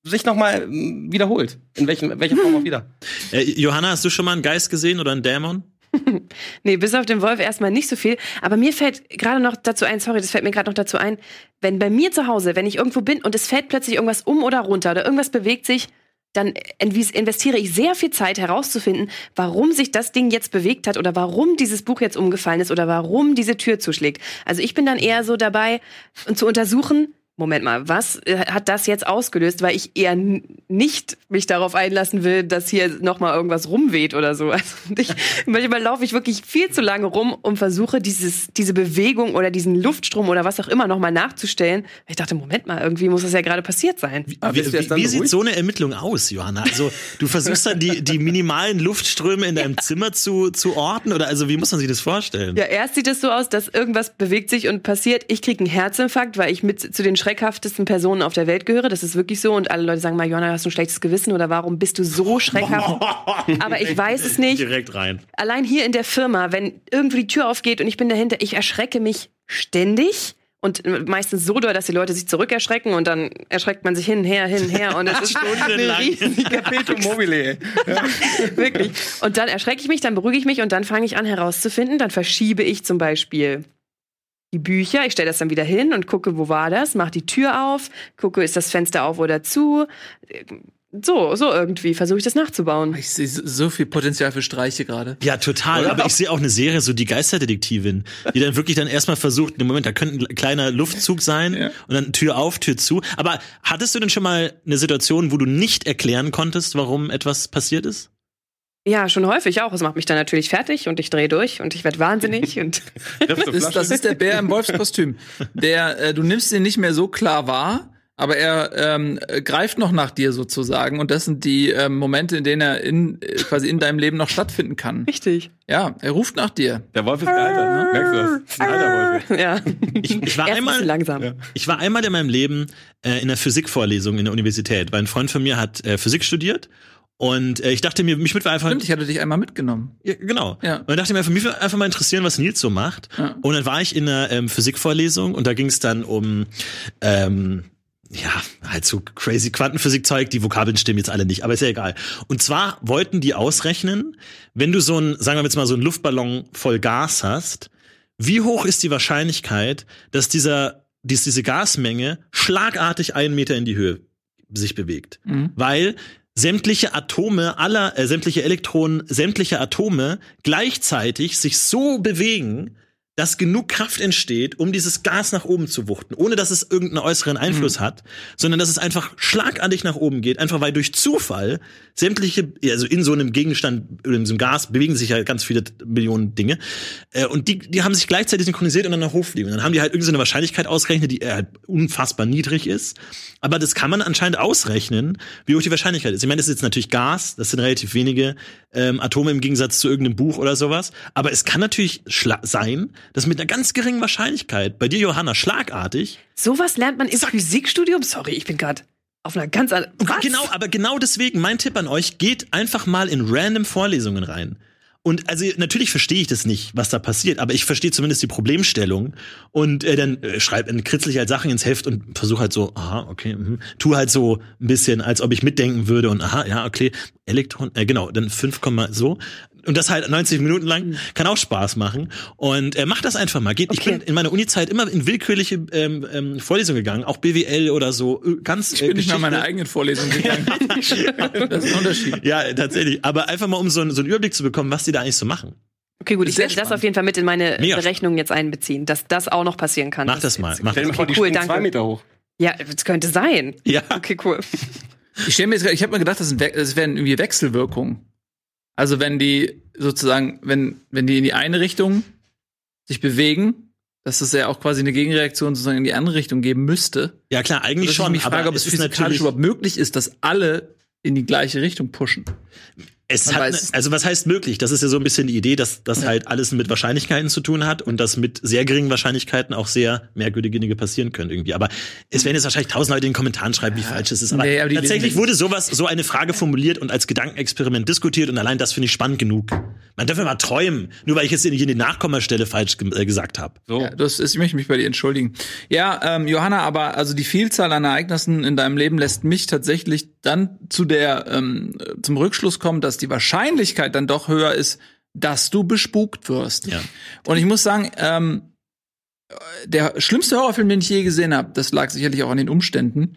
sich nochmal wiederholt. In welchen, welcher Form auch wieder. Äh, Johanna, hast du schon mal einen Geist gesehen oder einen Dämon? nee, bis auf den Wolf erstmal nicht so viel. Aber mir fällt gerade noch dazu ein, sorry, das fällt mir gerade noch dazu ein, wenn bei mir zu Hause, wenn ich irgendwo bin und es fällt plötzlich irgendwas um oder runter oder irgendwas bewegt sich, dann investiere ich sehr viel Zeit herauszufinden, warum sich das Ding jetzt bewegt hat oder warum dieses Buch jetzt umgefallen ist oder warum diese Tür zuschlägt. Also ich bin dann eher so dabei, zu untersuchen, Moment mal, was äh, hat das jetzt ausgelöst? Weil ich eher nicht mich darauf einlassen will, dass hier nochmal irgendwas rumweht oder so. Also ich, manchmal laufe ich wirklich viel zu lange rum und versuche dieses, diese Bewegung oder diesen Luftstrom oder was auch immer nochmal nachzustellen. Ich dachte, Moment mal, irgendwie muss das ja gerade passiert sein. Wie, wie, wie, wie sieht so eine Ermittlung aus, Johanna? Also du versuchst dann die, die minimalen Luftströme in deinem Zimmer zu, zu orten oder also wie muss man sich das vorstellen? Ja, erst sieht es so aus, dass irgendwas bewegt sich und passiert. Ich kriege einen Herzinfarkt, weil ich mit zu den schreckhaftesten Personen auf der Welt gehöre. Das ist wirklich so. Und alle Leute sagen mal, Jonna, hast du ein schlechtes Gewissen oder warum bist du so schreckhaft? Aber ich weiß es nicht. Direkt rein. Allein hier in der Firma, wenn irgendwie die Tür aufgeht und ich bin dahinter, ich erschrecke mich ständig. Und meistens so doll, dass die Leute sich zurückerschrecken und dann erschreckt man sich hin, her, hin, her und es ist eine riesige Perpetuum mobile. Wirklich. Und dann erschrecke ich mich, dann beruhige ich mich und dann fange ich an herauszufinden, dann verschiebe ich zum Beispiel die Bücher, ich stelle das dann wieder hin und gucke, wo war das, mache die Tür auf, gucke, ist das Fenster auf oder zu. So, so irgendwie versuche ich das nachzubauen. Ich sehe so viel Potenzial für Streiche gerade. Ja, total. Oder? Aber ich sehe auch eine Serie, so die Geisterdetektivin, die dann wirklich dann erstmal versucht, im Moment, da könnte ein kleiner Luftzug sein ja. und dann Tür auf, Tür zu. Aber hattest du denn schon mal eine Situation, wo du nicht erklären konntest, warum etwas passiert ist? Ja, schon häufig auch. Es macht mich dann natürlich fertig und ich drehe durch und ich werde wahnsinnig und das, ist, das ist der Bär im Wolfskostüm. Der, äh, du nimmst ihn nicht mehr so klar wahr, aber er ähm, greift noch nach dir sozusagen und das sind die ähm, Momente, in denen er in äh, quasi in deinem Leben noch stattfinden kann. Richtig. Ja, er ruft nach dir. Der Wolf ist gealtert, ne? Merkst du das? Ein alter Wolf. Ja. Ich, ich war einmal langsam. Ja. Ich war einmal in meinem Leben äh, in der Physikvorlesung in der Universität, weil ein Freund von mir hat äh, Physik studiert und äh, ich dachte mir, mich würde einfach. Stimmt, ich hatte dich einmal mitgenommen. Ja, genau. Ja. Und dann dachte ich mir, mich würde einfach mal interessieren, was Nils so macht. Ja. Und dann war ich in einer ähm, Physikvorlesung und da ging es dann um ähm, ja, halt so crazy Quantenphysikzeug, die Vokabeln stimmen jetzt alle nicht, aber ist ja egal. Und zwar wollten die ausrechnen, wenn du so ein, sagen wir jetzt mal, so ein Luftballon voll Gas hast, wie hoch ist die Wahrscheinlichkeit, dass dieser, dass diese Gasmenge schlagartig einen Meter in die Höhe sich bewegt? Mhm. Weil sämtliche Atome aller, äh, sämtliche Elektronen, sämtliche Atome gleichzeitig sich so bewegen, dass genug Kraft entsteht, um dieses Gas nach oben zu wuchten, ohne dass es irgendeinen äußeren Einfluss mhm. hat, sondern dass es einfach schlagartig nach oben geht, einfach weil durch Zufall sämtliche, also in so einem Gegenstand, in so einem Gas bewegen sich ja ganz viele Millionen Dinge, äh, und die, die haben sich gleichzeitig synchronisiert und dann nach hochfliegen. Und dann haben die halt irgendeine Wahrscheinlichkeit ausgerechnet, die halt unfassbar niedrig ist, aber das kann man anscheinend ausrechnen, wie hoch die Wahrscheinlichkeit ist. Ich meine, das ist jetzt natürlich Gas, das sind relativ wenige ähm, Atome im Gegensatz zu irgendeinem Buch oder sowas, aber es kann natürlich sein, das mit einer ganz geringen Wahrscheinlichkeit, bei dir, Johanna, schlagartig. Sowas lernt man im Zack. Physikstudium? Sorry, ich bin gerade auf einer ganz anderen. Genau, aber genau deswegen, mein Tipp an euch, geht einfach mal in random Vorlesungen rein Und also natürlich verstehe ich das nicht, was da passiert, aber ich verstehe zumindest die Problemstellung. Und äh, dann äh, schreib, dann kritzel ich halt Sachen ins Heft und versuche halt so, aha, okay, mh. tu halt so ein bisschen, als ob ich mitdenken würde und aha, ja, okay, Elektron, äh, genau, dann 5, so und das halt 90 Minuten lang mhm. kann auch Spaß machen. Und äh, mach das einfach mal. Geht, okay. Ich bin in meiner Uni-Zeit immer in willkürliche ähm, ähm, Vorlesungen gegangen, auch BWL oder so. Äh, ganz. Ich bin äh, nicht mal meine eigenen Vorlesungen gegangen. das ist ein Unterschied. Ja, tatsächlich. Aber einfach mal um so, so einen Überblick zu bekommen, was die da eigentlich so machen. Okay, gut, ich werde das auf jeden Fall mit in meine Mega. Berechnungen jetzt einbeziehen, dass das auch noch passieren kann. Mach das, mal. Mach das mal. Okay, cool, danke. zwei Meter hoch. Ja, das könnte sein. Ja. Okay, cool. Ich stelle mir jetzt, ich habe mir gedacht, das, das wären irgendwie Wechselwirkungen. Also wenn die sozusagen, wenn, wenn die in die eine Richtung sich bewegen, dass es ja auch quasi eine Gegenreaktion sozusagen in die andere Richtung geben müsste. Ja klar, eigentlich schon. Ich mich frage, ob es physikalisch überhaupt möglich ist, dass alle in die gleiche Richtung pushen. Es hat, ne, also was heißt möglich? Das ist ja so ein bisschen die Idee, dass das ja. halt alles mit Wahrscheinlichkeiten zu tun hat und dass mit sehr geringen Wahrscheinlichkeiten auch sehr merkwürdige Dinge passieren können irgendwie. Aber es werden jetzt wahrscheinlich tausend Leute in den Kommentaren schreiben, wie ja. falsch es ist. Aber, nee, aber tatsächlich wurde sowas, so eine Frage formuliert und als Gedankenexperiment diskutiert und allein das finde ich spannend genug. Man darf ja mal träumen, nur weil ich jetzt in die Nachkommastelle falsch ge äh, gesagt habe. So. Ja, das ist, ich möchte mich bei dir entschuldigen. Ja, ähm, Johanna, aber also die Vielzahl an Ereignissen in deinem Leben lässt mich tatsächlich dann zu der ähm, zum Rückschluss kommen, dass die Wahrscheinlichkeit dann doch höher ist, dass du bespukt wirst. Ja. Und ich muss sagen, ähm, der schlimmste Horrorfilm, den ich je gesehen habe, das lag sicherlich auch an den Umständen,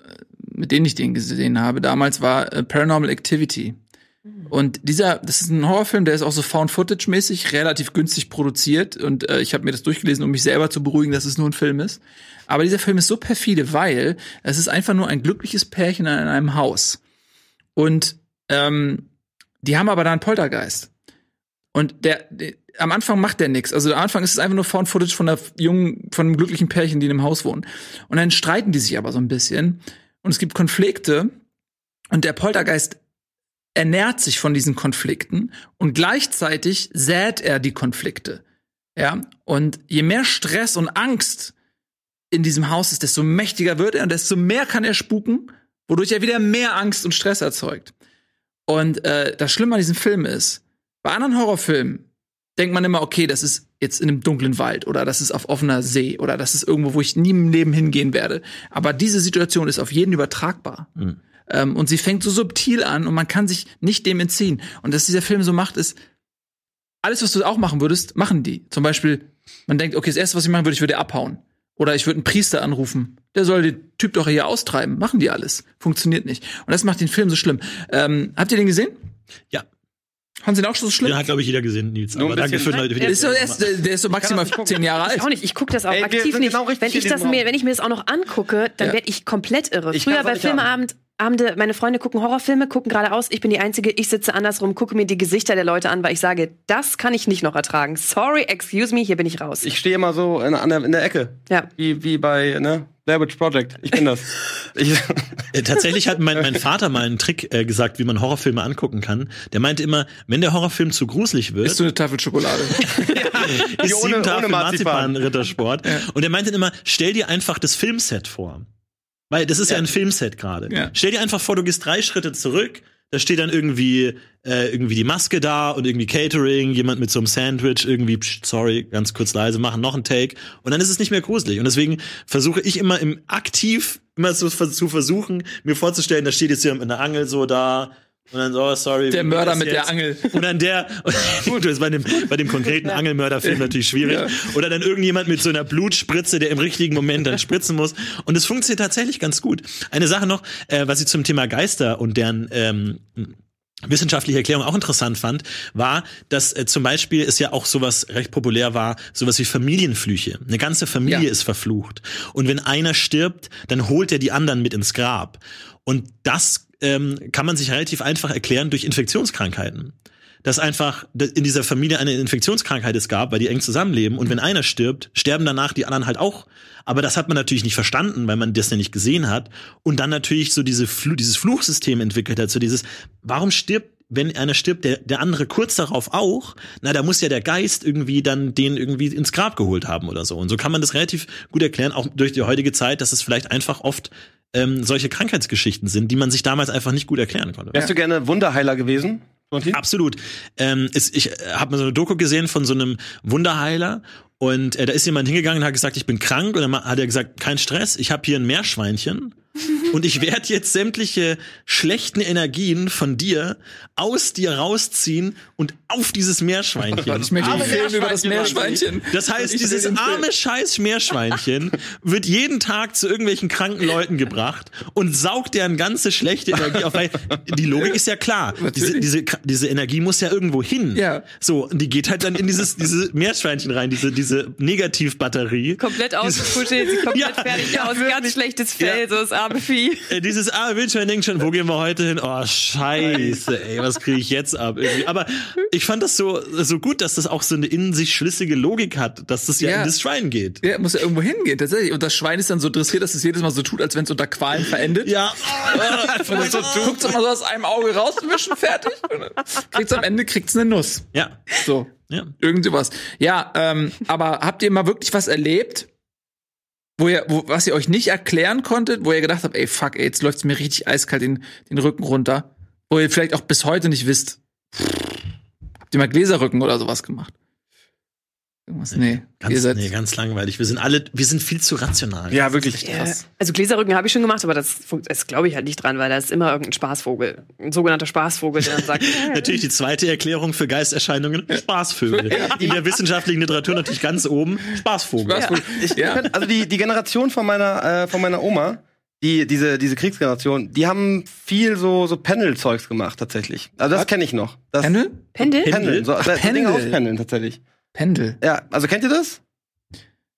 äh, mit denen ich den gesehen habe. Damals war äh, Paranormal Activity. Mhm. Und dieser, das ist ein Horrorfilm, der ist auch so Found-Footage-mäßig, relativ günstig produziert. Und äh, ich habe mir das durchgelesen, um mich selber zu beruhigen, dass es nur ein Film ist. Aber dieser Film ist so perfide, weil es ist einfach nur ein glückliches Pärchen in einem Haus. Und ähm, die haben aber da einen Poltergeist. Und der, der am Anfang macht der nichts. Also am Anfang ist es einfach nur Found Footage von der jungen, von einem glücklichen Pärchen, die in einem Haus wohnen. Und dann streiten die sich aber so ein bisschen. Und es gibt Konflikte. Und der Poltergeist ernährt sich von diesen Konflikten und gleichzeitig sät er die Konflikte. Ja, und je mehr Stress und Angst in diesem Haus ist, desto mächtiger wird er und desto mehr kann er spuken, wodurch er wieder mehr Angst und Stress erzeugt. Und äh, das Schlimme an diesem Film ist, bei anderen Horrorfilmen denkt man immer, okay, das ist jetzt in einem dunklen Wald oder das ist auf offener See oder das ist irgendwo, wo ich nie im Leben hingehen werde. Aber diese Situation ist auf jeden übertragbar. Mhm. Ähm, und sie fängt so subtil an und man kann sich nicht dem entziehen. Und dass dieser Film so macht, ist, alles, was du auch machen würdest, machen die. Zum Beispiel, man denkt, okay, das erste, was ich machen würde, ich würde abhauen. Oder ich würde einen Priester anrufen. Der soll den Typ doch hier austreiben. Machen die alles. Funktioniert nicht. Und das macht den Film so schlimm. Ähm, habt ihr den gesehen? Ja. Haben Sie den auch schon so schlimm? Den hat, glaube ich, jeder gesehen, Nils. Aber danke für, für der, ist so, der, ist, der ist so maximal zehn Jahre alt. Ich auch nicht. Ich gucke das auch Ey, aktiv nicht. Genau wenn ich das mir, wenn ich mir das auch noch angucke, dann ja. werde ich komplett irre. Ich Früher bei Filmeabend Abende, meine Freunde gucken Horrorfilme, gucken geradeaus, ich bin die Einzige, ich sitze andersrum, gucke mir die Gesichter der Leute an, weil ich sage, das kann ich nicht noch ertragen. Sorry, excuse me, hier bin ich raus. Ich stehe immer so in, der, in der Ecke. Ja. Wie, wie bei, ne? Blair Witch Project. Ich bin das. ich äh, Tatsächlich hat mein, mein Vater mal einen Trick äh, gesagt, wie man Horrorfilme angucken kann. Der meinte immer, wenn der Horrorfilm zu gruselig wird. Ist du eine Tafel Schokolade? ja, ist sieben Tafel Marzipan, Marzipan Rittersport. Ja. Und er meinte immer, stell dir einfach das Filmset vor. Weil das ist ja, ja ein Filmset gerade. Ja. Stell dir einfach vor, du gehst drei Schritte zurück, da steht dann irgendwie äh, irgendwie die Maske da und irgendwie Catering, jemand mit so einem Sandwich, irgendwie, pst, sorry, ganz kurz leise machen, noch ein Take und dann ist es nicht mehr gruselig. Und deswegen versuche ich immer im aktiv immer so zu versuchen, mir vorzustellen, da steht jetzt jemand mit einer Angel so da, und dann, oh, sorry. Der Mörder mit jetzt? der Angel. Und dann der, gut, das ist bei dem, bei dem konkreten Angelmörderfilm natürlich schwierig. Ja. Oder dann irgendjemand mit so einer Blutspritze, der im richtigen Moment dann spritzen muss. Und es funktioniert tatsächlich ganz gut. Eine Sache noch, äh, was ich zum Thema Geister und deren, ähm, wissenschaftliche Erklärung auch interessant fand, war, dass äh, zum Beispiel es ja auch sowas recht populär war, sowas wie Familienflüche. Eine ganze Familie ja. ist verflucht. Und wenn einer stirbt, dann holt er die anderen mit ins Grab. Und das ähm, kann man sich relativ einfach erklären durch Infektionskrankheiten. Dass einfach in dieser Familie eine Infektionskrankheit es gab, weil die eng zusammenleben und wenn einer stirbt, sterben danach die anderen halt auch. Aber das hat man natürlich nicht verstanden, weil man das ja nicht gesehen hat. Und dann natürlich so diese Fl dieses Fluchsystem entwickelt hat, so dieses, warum stirbt wenn einer stirbt, der, der andere kurz darauf auch, na, da muss ja der Geist irgendwie dann den irgendwie ins Grab geholt haben oder so. Und so kann man das relativ gut erklären, auch durch die heutige Zeit, dass es vielleicht einfach oft ähm, solche Krankheitsgeschichten sind, die man sich damals einfach nicht gut erklären konnte. Wärst du gerne Wunderheiler gewesen? Absolut. Ähm, ist, ich habe mal so eine Doku gesehen von so einem Wunderheiler und äh, da ist jemand hingegangen und hat gesagt, ich bin krank und dann hat er gesagt, kein Stress, ich habe hier ein Meerschweinchen und ich werde jetzt sämtliche schlechten Energien von dir aus dir rausziehen und auf dieses Meerschweinchen. Ich möchte einen Film über das Meerschweinchen. Das heißt, dieses arme scheiß Meerschweinchen wird jeden Tag zu irgendwelchen kranken Leuten gebracht und saugt deren ganze schlechte Energie auf. Weil die Logik ist ja klar. Diese, diese, diese Energie muss ja irgendwo hin. Ja. So, und die geht halt dann in dieses, diese Meerschweinchen rein, diese, diese Negativbatterie. Komplett ausgefuschelt, sie komplett ja, fertig ja, aus, ganz schlechtes Fell, ja. so das arme Vieh. Äh, dieses arme Wildschwein denkt schon, wo gehen wir heute hin? Oh, scheiße, ey, was kriege ich jetzt ab? Irgendwie. Aber ich fand das so, so gut, dass das auch so eine in sich schlüssige Logik hat, dass das ja, ja in das Schwein geht. Ja, muss ja irgendwo hingehen, tatsächlich. Und das Schwein ist dann so dressiert, dass es jedes Mal so tut, als wenn es unter Qualen verendet. Ja. und dann so, guckt immer so aus einem Auge rauswischen, fertig. Kriegt's am Ende, kriegt's eine Nuss. Ja. So. Ja. Irgendwie was. Ja, ähm, aber habt ihr mal wirklich was erlebt, wo ihr, wo, was ihr euch nicht erklären konntet, wo ihr gedacht habt, ey, fuck, ey, jetzt läuft's mir richtig eiskalt den, den Rücken runter, wo ihr vielleicht auch bis heute nicht wisst, habt ihr mal Gläserrücken oder sowas gemacht? Irgendwas, nee. Ganz, nee, ganz langweilig. Wir sind alle, wir sind viel zu rational. Ja, wirklich krass. Also Gläserrücken habe ich schon gemacht, aber das, das glaube ich halt nicht dran, weil da ist immer irgendein Spaßvogel. Ein sogenannter Spaßvogel, der dann sagt. natürlich die zweite Erklärung für Geisterscheinungen, Spaßvögel. In der wissenschaftlichen Literatur natürlich ganz oben, Spaßvogel. Spaßvogel. Ja. Ich, ja. Also die, die Generation von meiner, äh, von meiner Oma, die, diese, diese Kriegsgeneration, die haben viel so, so Pendel-Zeugs gemacht, tatsächlich. Also das kenne ich noch. Das Pendel? Pendel? Pendel. So, Ach, Pendel. Dinge auspendeln, tatsächlich. Pendel. Ja, also kennt ihr das?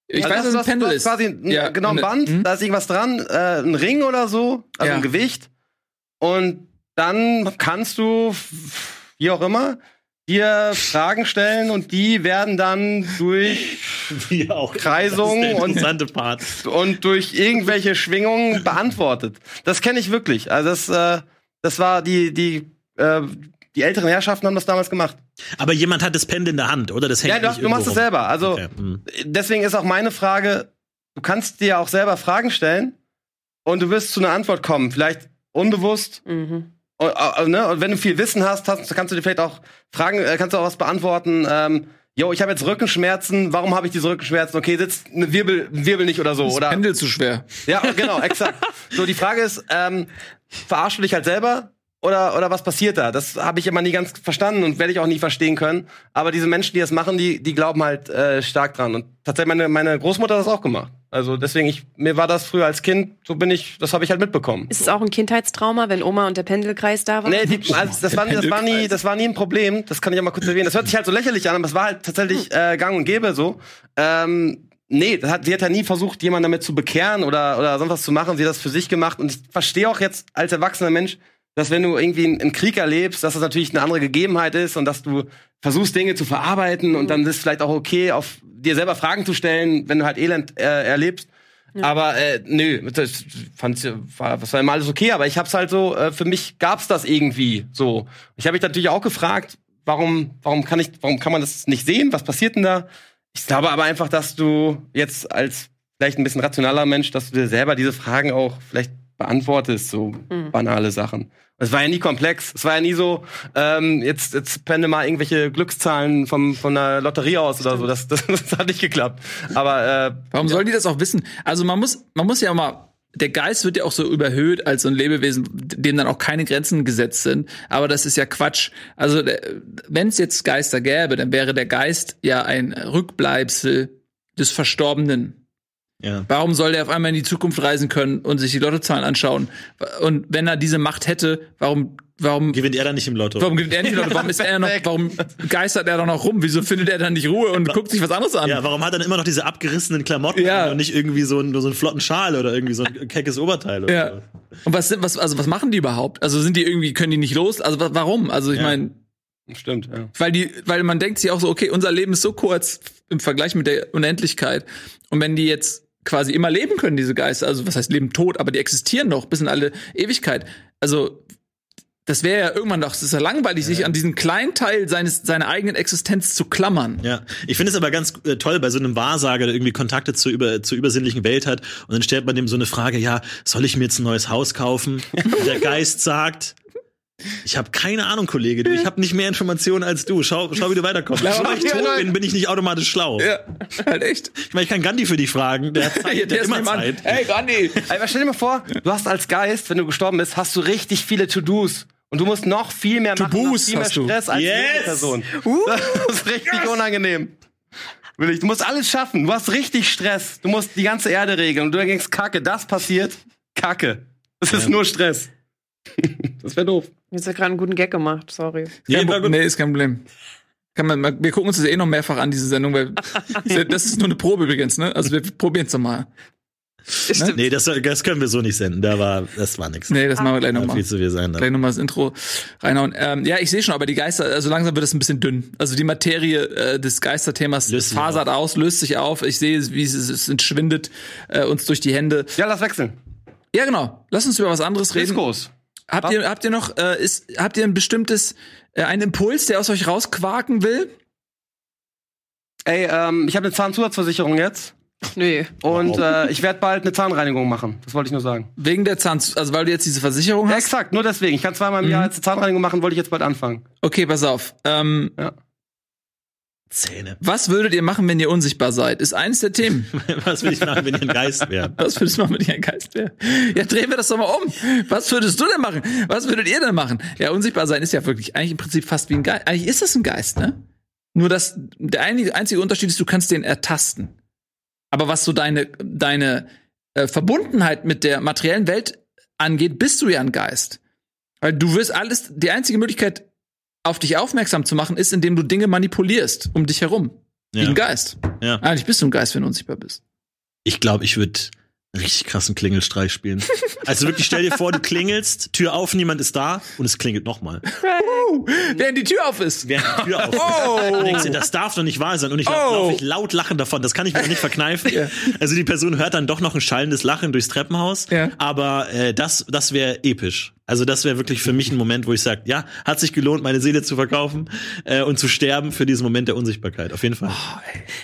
Ich also weiß, dass es ein Pendel ist. quasi ein, ja, genau ein Band, hm? da ist irgendwas dran, äh, ein Ring oder so, also ja. ein Gewicht. Und dann kannst du, wie auch immer, dir Fragen stellen und die werden dann durch wie auch, Kreisungen und, und durch irgendwelche Schwingungen beantwortet. Das kenne ich wirklich. Also das, äh, das war die, die, äh, die älteren Herrschaften haben das damals gemacht. Aber jemand hat das Pen in der Hand, oder? Das hängt ja, du, du machst es selber. Also okay. hm. deswegen ist auch meine Frage, du kannst dir auch selber Fragen stellen und du wirst zu einer Antwort kommen. Vielleicht unbewusst. Mhm. Und, äh, ne? und wenn du viel Wissen hast, hast, kannst du dir vielleicht auch Fragen, äh, kannst du auch was beantworten. Ähm, Jo, ich habe jetzt Rückenschmerzen. Warum habe ich diese Rückenschmerzen? Okay, sitzt eine Wirbel, ein Wirbel nicht oder so, das oder? Pendel zu schwer. Ja, genau, exakt. so, die Frage ist, ähm, verarschst du dich halt selber oder, oder was passiert da? Das habe ich immer nie ganz verstanden und werde ich auch nie verstehen können. Aber diese Menschen, die das machen, die, die glauben halt äh, stark dran. Und tatsächlich meine, meine Großmutter hat das auch gemacht. Also deswegen, ich, mir war das früher als Kind, so bin ich, das habe ich halt mitbekommen. Ist es auch ein Kindheitstrauma, wenn Oma und der Pendelkreis da waren? Nee, die, also das, war, das, war nie, das war nie ein Problem. Das kann ich auch mal kurz erwähnen. Das hört sich halt so lächerlich an, aber es war halt tatsächlich äh, gang und gäbe so. Ähm, Nee, das hat, sie hat ja nie versucht, jemanden damit zu bekehren oder, oder sonst was zu machen. Sie hat das für sich gemacht. Und ich verstehe auch jetzt als erwachsener Mensch, dass wenn du irgendwie einen Krieg erlebst, dass das natürlich eine andere Gegebenheit ist und dass du versuchst, Dinge zu verarbeiten mhm. und dann ist es vielleicht auch okay, auf dir selber Fragen zu stellen, wenn du halt Elend äh, erlebst. Ja. Aber äh, nö, das fand war, das war immer alles okay, aber ich hab's halt so, äh, für mich gab's das irgendwie so. Ich habe mich natürlich auch gefragt, warum, warum kann ich, warum kann man das nicht sehen? Was passiert denn da? Ich glaube aber einfach, dass du jetzt als vielleicht ein bisschen rationaler Mensch, dass du dir selber diese Fragen auch vielleicht beantwortest, so mhm. banale Sachen. Es war ja nie komplex. Es war ja nie so, ähm, jetzt, jetzt penne mal irgendwelche Glückszahlen vom, von der Lotterie aus oder so. Das, das, das hat nicht geklappt. Aber äh, warum ja. sollen die das auch wissen? Also man muss, man muss ja mal der Geist wird ja auch so überhöht als so ein Lebewesen, dem dann auch keine Grenzen gesetzt sind. Aber das ist ja Quatsch. Also wenn es jetzt Geister gäbe, dann wäre der Geist ja ein Rückbleibsel des Verstorbenen. Ja. Warum soll der auf einmal in die Zukunft reisen können und sich die Lottozahlen anschauen? Und wenn er diese Macht hätte, warum warum gewinnt er dann nicht im Lotto? Warum gewinnt er nicht im Lotto? Warum ist er noch, warum geistert er doch noch rum? Wieso findet er dann nicht Ruhe und guckt sich was anderes an? Ja, warum hat er dann immer noch diese abgerissenen Klamotten ja. und nicht irgendwie so, nur so einen flotten Schal oder irgendwie so ein keckes Oberteil oder ja. so? Und was sind, was, also was machen die überhaupt? Also sind die irgendwie, können die nicht los? Also warum? Also ich ja. meine, Stimmt, ja. Weil die, weil man denkt sich auch so, okay, unser Leben ist so kurz im Vergleich mit der Unendlichkeit. Und wenn die jetzt quasi immer leben können, diese Geister. Also was heißt leben tot, aber die existieren noch bis in alle Ewigkeit. Also das wäre ja irgendwann doch, es ist ja langweilig, ja. sich an diesen kleinen Teil seines seiner eigenen Existenz zu klammern. Ja, ich finde es aber ganz äh, toll bei so einem Wahrsager, der irgendwie Kontakte zur über zur übersinnlichen Welt hat und dann stellt man dem so eine Frage, ja, soll ich mir jetzt ein neues Haus kaufen? Und der Geist sagt, Ich habe keine Ahnung, Kollege. Du, ich habe nicht mehr Informationen als du. Schau, schau wie du weiterkommst. Ja, Weil ich tot bin, bin ich nicht automatisch schlau. Ja, halt echt. Ich meine, ich kann Gandhi für dich fragen. Der hat, Zeit, der, der hat immer Zeit. Hey, Gandhi. Ey, stell dir mal vor, du hast als Geist, wenn du gestorben bist, hast du richtig viele To-Dos. Und du musst noch viel mehr machen, noch viel mehr Stress als yes. die Person. Uh. Das ist richtig yes. unangenehm. Du musst alles schaffen. Du hast richtig Stress. Du musst die ganze Erde regeln. Und du denkst, Kacke, das passiert. Kacke. Das ist ja. nur Stress. das wäre doof. Jetzt hat gerade einen guten Gag gemacht, sorry. Ja, nee, ist kein Problem. Kann man, wir gucken uns das eh noch mehrfach an, diese Sendung, weil das ist nur eine Probe übrigens, ne? Also wir probieren es nochmal. Ne? Nee, das, das können wir so nicht senden. Da war, das war nichts. Nee, das machen wir gleich nochmal. Viel zu viel sein. Dann. Gleich nochmal das Intro reinhauen. Ähm, ja, ich sehe schon, aber die Geister, also langsam wird es ein bisschen dünn. Also die Materie äh, des Geisterthemas löst fasert aus, löst sich auf. Ich sehe, wie es, es entschwindet äh, uns durch die Hände. Ja, lass wechseln. Ja, genau. Lass uns über was anderes reden. Diskurs. Habt ihr, habt ihr noch, äh, ist, habt ihr ein bestimmtes, äh, einen Impuls, der aus euch rausquaken will? Ey, ähm, ich habe eine Zahnzusatzversicherung jetzt. Nee. Und äh, ich werde bald eine Zahnreinigung machen. Das wollte ich nur sagen. Wegen der Zahn, also weil du jetzt diese Versicherung hast? Ja, exakt, nur deswegen. Ich kann zweimal im mhm. Jahr jetzt eine Zahnreinigung machen, wollte ich jetzt bald anfangen. Okay, pass auf. Ähm, ja. Zähne. Was würdet ihr machen, wenn ihr unsichtbar seid? Ist eines der Themen. Was würde ich machen, wenn ihr ein Geist wärt? Was würdest du machen, wenn ihr ein Geist wärt? Ja, drehen wir das doch mal um. Was würdest du denn machen? Was würdet ihr denn machen? Ja, unsichtbar sein ist ja wirklich eigentlich im Prinzip fast wie ein Geist. Eigentlich ist das ein Geist, ne? Nur dass der einzige Unterschied ist, du kannst den ertasten. Aber was so deine, deine äh, Verbundenheit mit der materiellen Welt angeht, bist du ja ein Geist. Weil du wirst alles, die einzige Möglichkeit, auf dich aufmerksam zu machen, ist, indem du Dinge manipulierst um dich herum. Ja. Wie ein Geist. Ja. Eigentlich bist du ein Geist, wenn du unsichtbar bist. Ich glaube, ich würde richtig krassen Klingelstreich spielen. Also wirklich, stell dir vor, du klingelst, Tür auf, niemand ist da und es klingelt nochmal. Uh, während die Tür auf ist. Während die Tür auf ist. Oh. denkst dir, das darf doch nicht wahr sein. Und ich oh. laufe ich laut lachen davon. Das kann ich mir nicht verkneifen. Ja. Also die Person hört dann doch noch ein schallendes Lachen durchs Treppenhaus. Ja. Aber äh, das, das wäre episch. Also das wäre wirklich für mich ein Moment, wo ich sage, ja, hat sich gelohnt, meine Seele zu verkaufen äh, und zu sterben für diesen Moment der Unsichtbarkeit. Auf jeden Fall. Oh,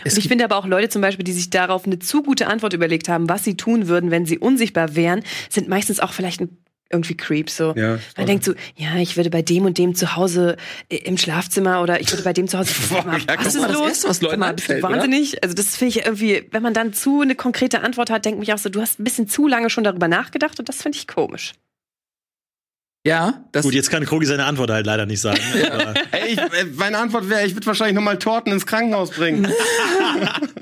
und ich finde aber auch Leute zum Beispiel, die sich darauf eine zu gute Antwort überlegt haben, was sie tun würden, wenn sie unsichtbar wären, sind meistens auch vielleicht ein irgendwie Creeps so. Ja, Man denkt so, ja, ich würde bei dem und dem zu Hause äh, im Schlafzimmer oder ich würde bei dem zu Hause. Boah, mal, ja, was ist los? Erste, was Leuten anfällt, wahnsinnig. Oder? Also das finde ich irgendwie, wenn man dann zu eine konkrete Antwort hat, denkt mich auch so, du hast ein bisschen zu lange schon darüber nachgedacht und das finde ich komisch. Ja, das Gut, jetzt kann Krogi seine Antwort halt leider nicht sagen. ja. Ey, ich, äh, meine Antwort wäre, ich würde wahrscheinlich nochmal Torten ins Krankenhaus bringen.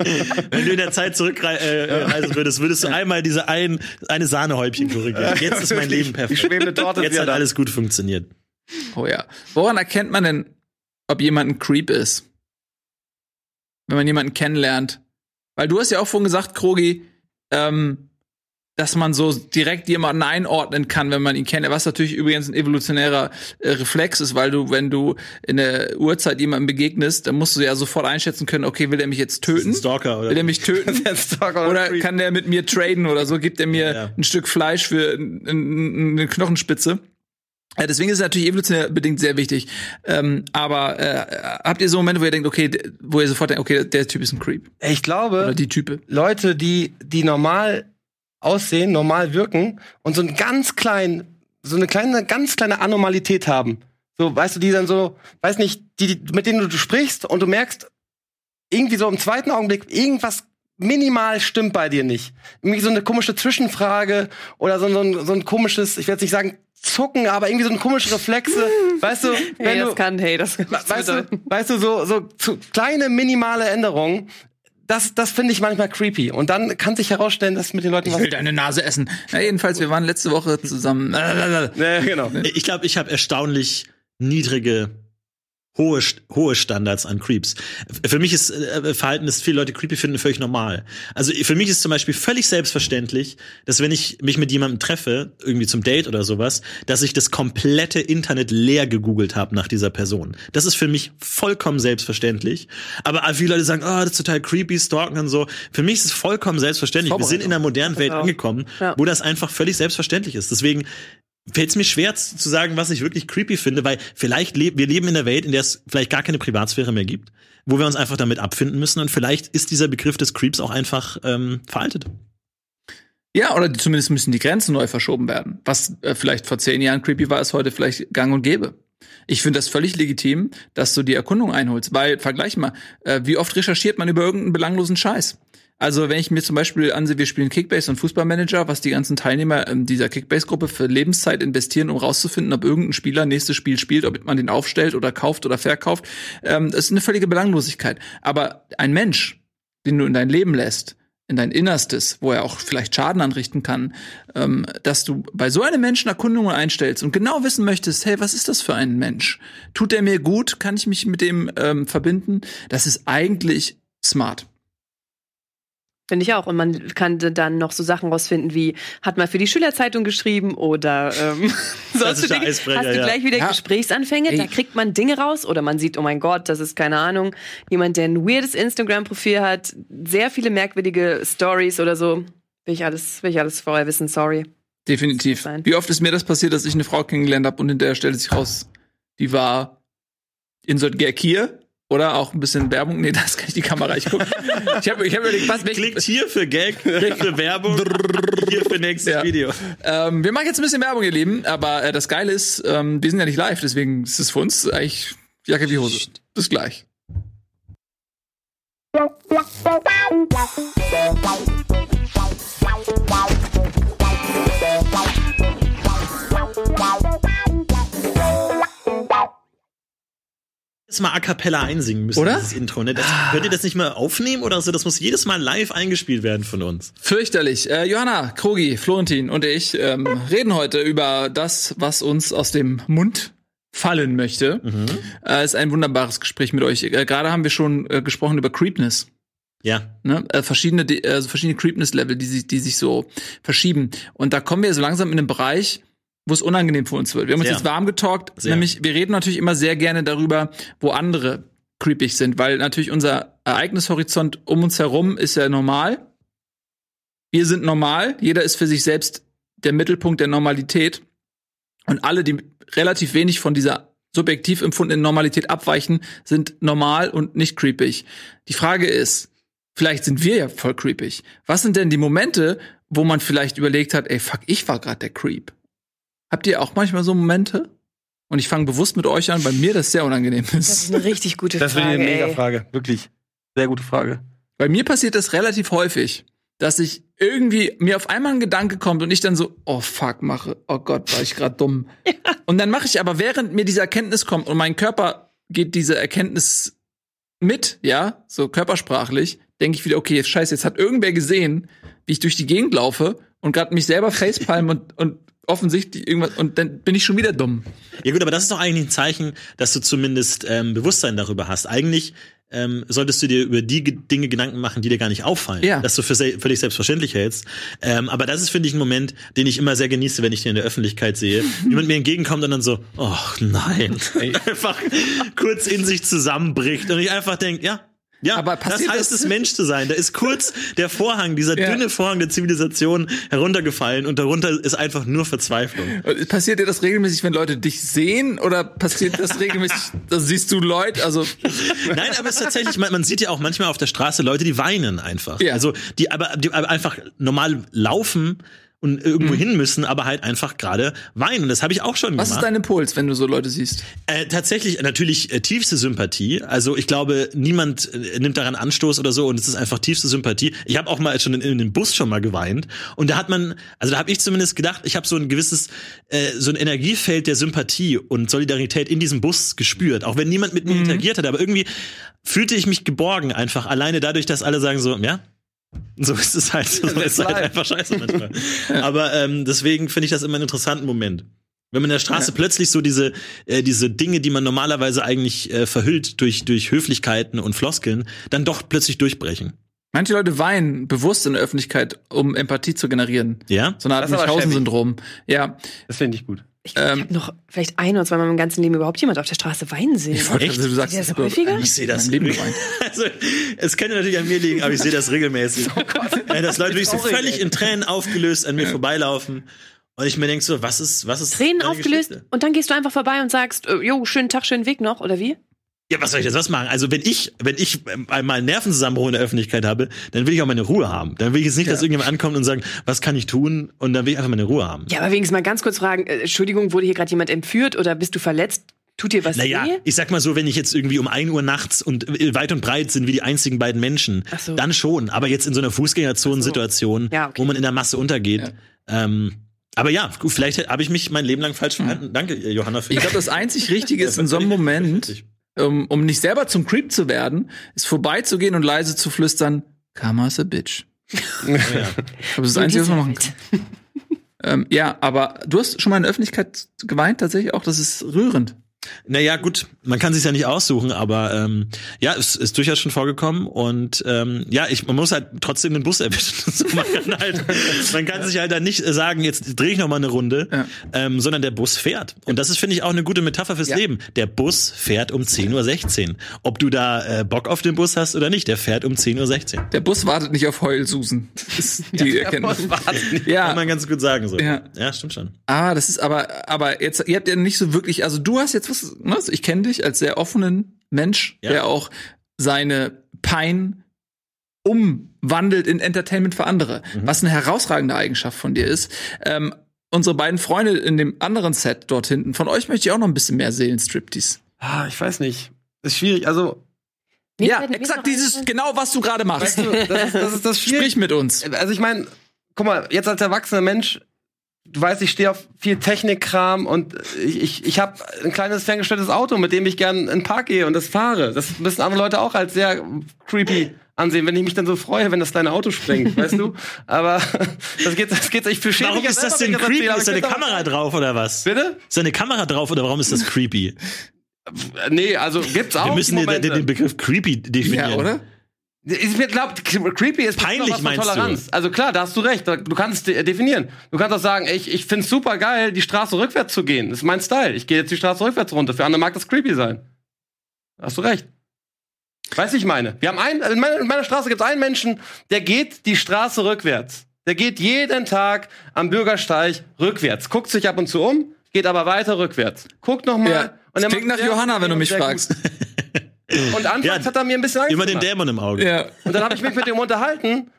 Wenn du in der Zeit zurückreisen äh, würdest, würdest du einmal diese ein, eine Sahnehäubchen korrigieren. Jetzt ist mein Leben perfekt. Jetzt hat alles gut funktioniert. Oh ja. Woran erkennt man denn, ob jemand ein Creep ist? Wenn man jemanden kennenlernt. Weil du hast ja auch vorhin gesagt, Krogi, ähm, dass man so direkt jemanden einordnen kann, wenn man ihn kennt. Was natürlich übrigens ein evolutionärer äh, Reflex ist, weil du, wenn du in der Uhrzeit jemandem begegnest, dann musst du ja sofort einschätzen können, okay, will er mich jetzt töten? Stalker, oder? Will er mich töten? oder, oder kann der mit mir traden oder so? Gibt er mir ja, ja. ein Stück Fleisch für eine Knochenspitze? Ja, deswegen ist es natürlich evolutionär bedingt sehr wichtig. Ähm, aber äh, habt ihr so Momente, wo ihr denkt, okay, wo ihr sofort denkt, okay, der Typ ist ein Creep? Ich glaube, oder die Type. Leute, die die normal aussehen, normal wirken und so einen ganz kleinen, so eine kleine, ganz kleine Anormalität haben. So, weißt du, die dann so, weiß nicht, die, die mit denen du sprichst und du merkst irgendwie so im zweiten Augenblick irgendwas minimal stimmt bei dir nicht. Irgendwie so eine komische Zwischenfrage oder so, so, ein, so ein komisches, ich werde nicht sagen Zucken, aber irgendwie so ein komische Reflexe, weißt du? Wenn hey, das du, kann, hey, das kann weißt du, weißt du, so, so zu, kleine minimale Änderungen, das, das finde ich manchmal creepy. Und dann kann sich herausstellen, dass mit den Leuten ich was. will deine Nase essen. Na, jedenfalls, wir waren letzte Woche zusammen. ja, genau. Ich glaube, ich habe erstaunlich niedrige hohe, hohe Standards an Creeps. Für mich ist äh, Verhalten, das viele Leute creepy finden, völlig normal. Also für mich ist zum Beispiel völlig selbstverständlich, dass wenn ich mich mit jemandem treffe, irgendwie zum Date oder sowas, dass ich das komplette Internet leer gegoogelt habe nach dieser Person. Das ist für mich vollkommen selbstverständlich. Aber viele Leute sagen, oh, das ist total creepy, stalken und so. Für mich ist es vollkommen selbstverständlich. Wir sind in einer modernen Welt angekommen, ja. wo das einfach völlig selbstverständlich ist. Deswegen fällt es mir schwer zu sagen, was ich wirklich creepy finde, weil vielleicht leben wir leben in einer Welt, in der es vielleicht gar keine Privatsphäre mehr gibt, wo wir uns einfach damit abfinden müssen und vielleicht ist dieser Begriff des Creeps auch einfach ähm, veraltet. Ja, oder zumindest müssen die Grenzen neu verschoben werden. Was äh, vielleicht vor zehn Jahren creepy war, ist heute vielleicht gang und gäbe. Ich finde das völlig legitim, dass du die Erkundung einholst, weil, vergleich mal, äh, wie oft recherchiert man über irgendeinen belanglosen Scheiß? Also wenn ich mir zum Beispiel ansehe, wir spielen Kickbase und Fußballmanager, was die ganzen Teilnehmer ähm, dieser Kickbase-Gruppe für Lebenszeit investieren, um rauszufinden, ob irgendein Spieler nächstes Spiel spielt, ob man den aufstellt oder kauft oder verkauft, ähm, das ist eine völlige Belanglosigkeit. Aber ein Mensch, den du in dein Leben lässt, in dein Innerstes, wo er auch vielleicht Schaden anrichten kann, ähm, dass du bei so einem Menschen Erkundungen einstellst und genau wissen möchtest, hey, was ist das für ein Mensch? Tut er mir gut? Kann ich mich mit dem ähm, verbinden? Das ist eigentlich smart. Finde ich auch. Und man kann dann noch so Sachen rausfinden wie, hat mal für die Schülerzeitung geschrieben oder ähm, sonst Dinge, hast du gleich wieder ja. Gesprächsanfänge, Ey. da kriegt man Dinge raus oder man sieht, oh mein Gott, das ist keine Ahnung, jemand, der ein weirdes Instagram-Profil hat, sehr viele merkwürdige Stories oder so. Will ich alles, will ich alles vorher wissen, sorry. Definitiv. Wie oft ist mir das passiert, dass ich eine Frau kennengelernt habe und hinterher stellte sich raus, die war in so Gerkir oder auch ein bisschen Werbung. Nee, das kann ich die Kamera. Ich gucke. Ich habe ich hab überlegt, was. Klickt hier für Gag, für Werbung, hier für nächstes ja. Video. Ähm, wir machen jetzt ein bisschen Werbung, ihr Lieben. Aber äh, das Geile ist, ähm, wir sind ja nicht live, deswegen ist es für uns eigentlich Jacke wie Hose. Bis gleich. Das mal a cappella einsingen müssen, oder? dieses Intro. Ne? Das, könnt ihr das nicht mal aufnehmen oder so? Das muss jedes Mal live eingespielt werden von uns. Fürchterlich. Äh, Johanna, Krogi, Florentin und ich ähm, reden heute über das, was uns aus dem Mund fallen möchte. Mhm. Äh, ist ein wunderbares Gespräch mit euch. Äh, Gerade haben wir schon äh, gesprochen über Creepness. Ja. Ne? Äh, verschiedene, äh, verschiedene Creepness-Level, die sich, die sich so verschieben. Und da kommen wir so langsam in den Bereich, wo es unangenehm für uns wird. Wir haben uns Sehr. jetzt warm getalkt, Sehr. nämlich wir reden natürlich immer sehr gerne darüber, wo andere creepig sind, weil natürlich unser Ereignishorizont um uns herum ist ja normal. Wir sind normal, jeder ist für sich selbst der Mittelpunkt der Normalität und alle, die relativ wenig von dieser subjektiv empfundenen Normalität abweichen, sind normal und nicht creepig. Die Frage ist, vielleicht sind wir ja voll creepig. Was sind denn die Momente, wo man vielleicht überlegt hat, ey, fuck, ich war gerade der Creep? Habt ihr auch manchmal so Momente? Und ich fange bewusst mit euch an, weil mir das sehr unangenehm ist. Das ist eine richtig gute das Frage. Das ist eine mega Frage. Wirklich. Sehr gute Frage. Bei mir passiert das relativ häufig, dass ich irgendwie mir auf einmal ein Gedanke kommt und ich dann so, oh fuck, mache, oh Gott, war ich gerade dumm. Ja. Und dann mache ich aber, während mir diese Erkenntnis kommt und mein Körper geht diese Erkenntnis mit, ja, so körpersprachlich, denke ich wieder, okay, scheiße, jetzt hat irgendwer gesehen, wie ich durch die Gegend laufe und gerade mich selber facepalm und, und offensichtlich irgendwas und dann bin ich schon wieder dumm. Ja gut, aber das ist doch eigentlich ein Zeichen, dass du zumindest ähm, Bewusstsein darüber hast. Eigentlich ähm, solltest du dir über die Dinge Gedanken machen, die dir gar nicht auffallen, ja. dass du für se völlig selbstverständlich hältst. Ähm, aber das ist, finde ich, ein Moment, den ich immer sehr genieße, wenn ich den in der Öffentlichkeit sehe. Jemand mir entgegenkommt und dann so, oh nein, einfach kurz in sich zusammenbricht und ich einfach denke, ja, ja, aber das heißt es, Mensch zu sein. Da ist kurz der Vorhang, dieser ja. dünne Vorhang der Zivilisation heruntergefallen und darunter ist einfach nur Verzweiflung. Passiert dir das regelmäßig, wenn Leute dich sehen oder passiert das regelmäßig, da siehst du Leute, also Nein, aber es ist tatsächlich, man, man, sieht ja auch manchmal auf der Straße Leute, die weinen einfach. Ja. Also die aber, die aber einfach normal laufen und irgendwo mhm. hin müssen, aber halt einfach gerade weinen. Und das habe ich auch schon Was gemacht. Was ist dein Impuls, wenn du so Leute siehst? Äh, tatsächlich natürlich äh, tiefste Sympathie. Also ich glaube, niemand äh, nimmt daran Anstoß oder so und es ist einfach tiefste Sympathie. Ich habe auch mal schon in, in dem Bus schon mal geweint und da hat man, also da habe ich zumindest gedacht, ich habe so ein gewisses, äh, so ein Energiefeld der Sympathie und Solidarität in diesem Bus gespürt, auch wenn niemand mit mir mhm. interagiert hat, aber irgendwie fühlte ich mich geborgen einfach alleine dadurch, dass alle sagen so, ja, so ist es halt. So ist halt einfach scheiße manchmal. Aber ähm, deswegen finde ich das immer einen interessanten Moment. Wenn man in der Straße ja. plötzlich so diese, äh, diese Dinge, die man normalerweise eigentlich äh, verhüllt durch, durch Höflichkeiten und Floskeln, dann doch plötzlich durchbrechen. Manche Leute weinen bewusst in der Öffentlichkeit, um Empathie zu generieren. Ja. So eine Art Münchhausen-Syndrom. Ja. Das finde ich gut. Ich, ähm, ich habe noch vielleicht ein oder zweimal im ganzen Leben überhaupt jemand auf der Straße weinen sehen. Ich wollte, also, du sagst das häufiger? Ich sehe das. Leben also, es könnte natürlich an mir liegen, aber ich sehe das regelmäßig. Oh Gott. Dass Leute wirklich so völlig in Tränen aufgelöst an mir vorbeilaufen. Und ich mir denke so, was ist, was ist Tränen aufgelöst Geschichte? und dann gehst du einfach vorbei und sagst, äh, jo, schönen Tag, schönen Weg noch, oder wie? Ja, was soll ich jetzt was machen? Also wenn ich, wenn ich einmal Nervenzusammenbruch in der Öffentlichkeit habe, dann will ich auch meine Ruhe haben. Dann will ich jetzt nicht, ja. dass irgendjemand ankommt und sagt, was kann ich tun? Und dann will ich einfach meine Ruhe haben. Ja, aber wenigstens mal ganz kurz fragen, äh, Entschuldigung, wurde hier gerade jemand entführt oder bist du verletzt? Tut dir was naja, weh? ich sag mal so, wenn ich jetzt irgendwie um ein Uhr nachts und äh, weit und breit sind wie die einzigen beiden Menschen, so. dann schon. Aber jetzt in so einer Fußgängerzonensituation, so. ja, okay. wo man in der Masse untergeht, ja. ähm, aber ja, gut, vielleicht habe ich mich mein Leben lang falsch verhalten. Hm. Danke, Johanna. Für ich glaube, das einzig Richtige ist in so einem Moment, um, um nicht selber zum Creep zu werden, ist vorbeizugehen und leise zu flüstern, Karma's a bitch. ja. Das ist das Einzige, was man machen kann. ähm, ja, aber du hast schon mal in der Öffentlichkeit geweint, tatsächlich auch. Das ist rührend. Naja, gut, man kann sich ja nicht aussuchen, aber ähm, ja, es ist durchaus schon vorgekommen und ähm, ja, ich, man muss halt trotzdem den Bus erwischen. so, man kann halt, man kann sich halt dann nicht sagen, jetzt drehe ich noch mal eine Runde, ja. ähm, sondern der Bus fährt. Und das ist, finde ich, auch eine gute Metapher fürs ja. Leben. Der Bus fährt um 10.16 Uhr. Ob du da äh, Bock auf den Bus hast oder nicht, der fährt um 10.16 Uhr. Der Bus wartet nicht auf Heulsusen. Das ist die ja, Erkenntnis. Ja. Kann man ganz gut sagen so. Ja. ja, stimmt schon. Ah, das ist aber, aber jetzt, ihr habt ja nicht so wirklich, also du hast jetzt was, ne, ich kenne dich als sehr offenen Mensch, ja. der auch seine Pein umwandelt in Entertainment für andere, mhm. was eine herausragende Eigenschaft von dir ist. Ähm, unsere beiden Freunde in dem anderen Set dort hinten, von euch möchte ich auch noch ein bisschen mehr sehen, Striptease. Ah, ich weiß nicht. Ist schwierig. Also ja, exakt dieses, genau was du gerade machst. Weißt du, das, ist, das ist das Sprich mit uns. Also ich meine, guck mal, jetzt als erwachsener Mensch du weißt, ich stehe auf viel Technikkram und ich, ich, ich habe ein kleines ferngesteuertes Auto, mit dem ich gern in den Park gehe und das fahre. Das müssen andere Leute auch als sehr creepy ansehen, wenn ich mich dann so freue, wenn das kleine Auto springt, weißt du? Aber das geht, das geht, ich verstehe Warum ist das denn creepy? Ist da eine Kamera drauf oder was? Bitte? Ist da eine Kamera drauf oder warum ist das creepy? Nee, also gibt's auch. Wir müssen den, den, Begriff creepy definieren. Ja, oder? Ich glaube, creepy ist peinlich was meinst Toleranz. Du? Also klar, da hast du recht. Du kannst es definieren. Du kannst auch sagen, ich, ich finde es super geil, die Straße rückwärts zu gehen. Das ist mein Style. Ich gehe jetzt die Straße rückwärts runter. Für andere mag das creepy sein. Da hast du recht. Weiß ich meine. Wir haben einen, in meiner, in meiner Straße gibt es einen Menschen, der geht die Straße rückwärts. Der geht jeden Tag am Bürgersteig rückwärts, guckt sich ab und zu um, geht aber weiter rückwärts. Guckt noch mal. Ja, und das klingt nach Johanna, wenn du mich fragst. Und anfangs ja, hat er mir ein bisschen Angst Immer gemacht. den Dämon im Auge. Ja. Und dann habe ich mich mit ihm unterhalten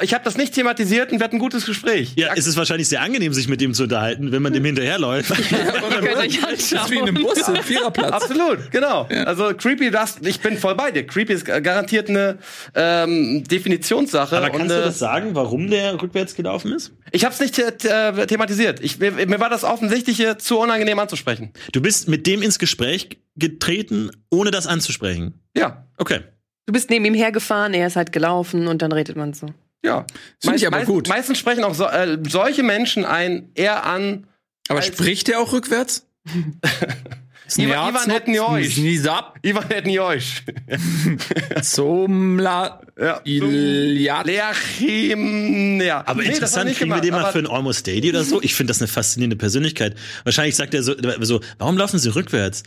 ich habe das nicht thematisiert und wir hatten ein gutes Gespräch. Ja, es ist wahrscheinlich sehr angenehm, sich mit dem zu unterhalten, wenn man dem hinterherläuft. Ja, das ist wie in einem Bus, ja. Viererplatz. Absolut, genau. Ja. Also creepy, das, ich bin voll bei dir. Creepy ist garantiert eine ähm, Definitionssache. Aber kannst und, du das sagen, warum der rückwärts gelaufen ist? Ich habe es nicht äh, thematisiert. Ich, mir, mir war das Offensichtliche zu unangenehm anzusprechen. Du bist mit dem ins Gespräch getreten, ohne das anzusprechen? Ja. Okay. Du bist neben ihm hergefahren, er ist halt gelaufen und dann redet man so. Ja, finde ich aber meist, gut. Meistens sprechen auch so, äh, solche Menschen ein eher an. Aber spricht der auch rückwärts? Ivan, Ivan hätten nie euch. Ivan hätten nie euch. Somla. Ja. Leachim. Ja. Aber nee, interessant, kriegen gemacht, wir den mal für ein Almost Daily oder so? Ich finde das eine faszinierende Persönlichkeit. Wahrscheinlich sagt er so, so, warum laufen sie rückwärts?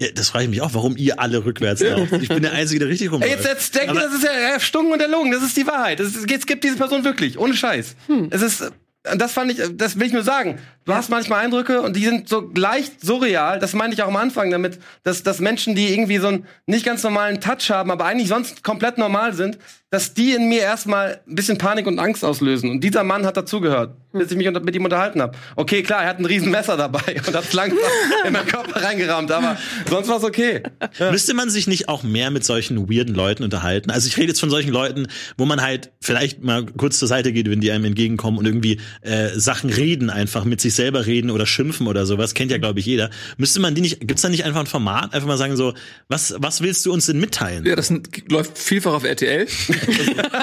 Ja, das frage ich mich auch, warum ihr alle rückwärts lauft. Ich bin der Einzige, der richtig rumläuft. Jetzt, jetzt denkt ihr, das ist ja erstunken und erlogen. Das ist die Wahrheit. Es gibt diese Person wirklich. Ohne Scheiß. Hm. Es ist, das fand ich, das will ich nur sagen. Du hast manchmal Eindrücke und die sind so leicht surreal. Das meine ich auch am Anfang damit, dass, dass Menschen, die irgendwie so einen nicht ganz normalen Touch haben, aber eigentlich sonst komplett normal sind, dass die in mir erstmal ein bisschen Panik und Angst auslösen. Und dieser Mann hat dazugehört, bis ich mich mit ihm unterhalten habe. Okay, klar, er hat ein Riesenmesser dabei und hat langsam in meinen Körper reingerammt, aber sonst war es okay. Ja. Müsste man sich nicht auch mehr mit solchen weirden Leuten unterhalten? Also ich rede jetzt von solchen Leuten, wo man halt vielleicht mal kurz zur Seite geht, wenn die einem entgegenkommen und irgendwie äh, Sachen reden einfach mit sich selber reden oder schimpfen oder sowas, kennt ja glaube ich jeder. Müsste man die nicht, gibt's da nicht einfach ein Format, einfach mal sagen so, was was willst du uns denn mitteilen? Ja, das läuft vielfach auf RTL.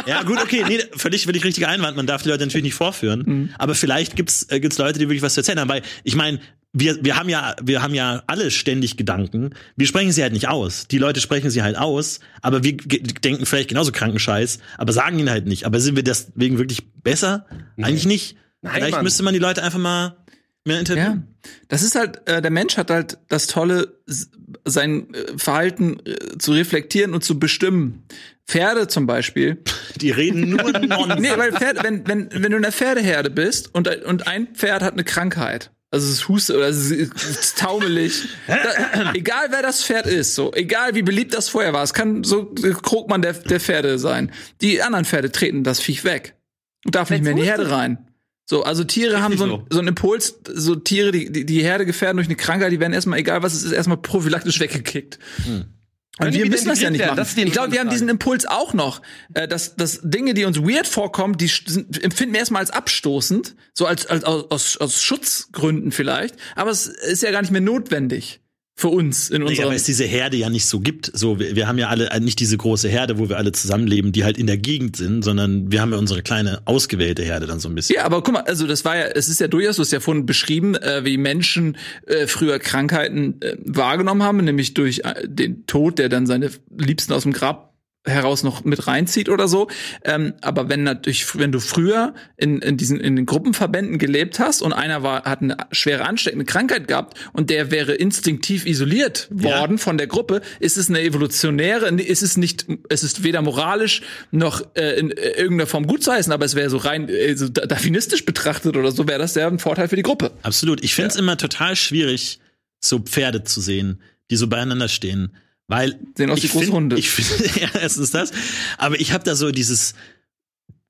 ja, gut, okay, nee, völlig, völlig richtiger Einwand. Man darf die Leute natürlich nicht vorführen. Mhm. Aber vielleicht gibt's, äh, gibt's Leute, die wirklich was zu erzählen haben. Weil, ich meine, wir, wir haben ja, wir haben ja alle ständig Gedanken. Wir sprechen sie halt nicht aus. Die Leute sprechen sie halt aus, aber wir denken vielleicht genauso kranken Scheiß, aber sagen ihn halt nicht. Aber sind wir deswegen wirklich besser? Nee. Eigentlich nicht. Nein, vielleicht Mann. müsste man die Leute einfach mal mehr interviewen. Ja. Das ist halt, äh, der Mensch hat halt das Tolle, sein äh, Verhalten äh, zu reflektieren und zu bestimmen. Pferde zum Beispiel. Die reden nur Nonsens. nee, weil Pferde, wenn, wenn, wenn du in der Pferdeherde bist und, und ein Pferd hat eine Krankheit, Also es ist Huste oder es ist taumelig. da, egal wer das Pferd ist, so egal wie beliebt das vorher war, es kann so Krogmann der, der Pferde sein. Die anderen Pferde treten das Viech weg und darf nicht mehr in die Herde rein. So, also Tiere haben so, ein, so einen Impuls, so Tiere, die, die, die Herde gefährden durch eine Krankheit, die werden erstmal, egal was es ist, erstmal prophylaktisch weggekickt. Hm. Und wir müssen das ja nicht machen. Ich glaube, wir haben diesen Impuls auch noch, äh, dass, dass Dinge, die uns weird vorkommen, die sind, empfinden wir erstmal als abstoßend, so als, als aus, aus Schutzgründen vielleicht, aber es ist ja gar nicht mehr notwendig für uns in unserer. Nee, weil es diese Herde ja nicht so gibt. So, wir, wir haben ja alle äh, nicht diese große Herde, wo wir alle zusammenleben, die halt in der Gegend sind, sondern wir haben ja unsere kleine ausgewählte Herde dann so ein bisschen. Ja, aber guck mal, also das war ja, es ist ja durchaus, du hast ja vorhin beschrieben, äh, wie Menschen äh, früher Krankheiten äh, wahrgenommen haben, nämlich durch äh, den Tod, der dann seine Liebsten aus dem Grab heraus noch mit reinzieht oder so. Ähm, aber wenn natürlich, wenn du früher in, in diesen in den Gruppenverbänden gelebt hast und einer war hat eine schwere ansteckende Krankheit gehabt und der wäre instinktiv isoliert worden ja. von der Gruppe, ist es eine evolutionäre, ist es nicht, es ist weder moralisch noch äh, in irgendeiner Form gut zu heißen, aber es wäre so rein äh, so darwinistisch betrachtet oder so wäre das ja ein Vorteil für die Gruppe. Absolut. Ich finde es ja. immer total schwierig, so Pferde zu sehen, die so beieinander stehen weil sehen aus wie große Hunde. Ich finde, ja, erstens das. Aber ich habe da so dieses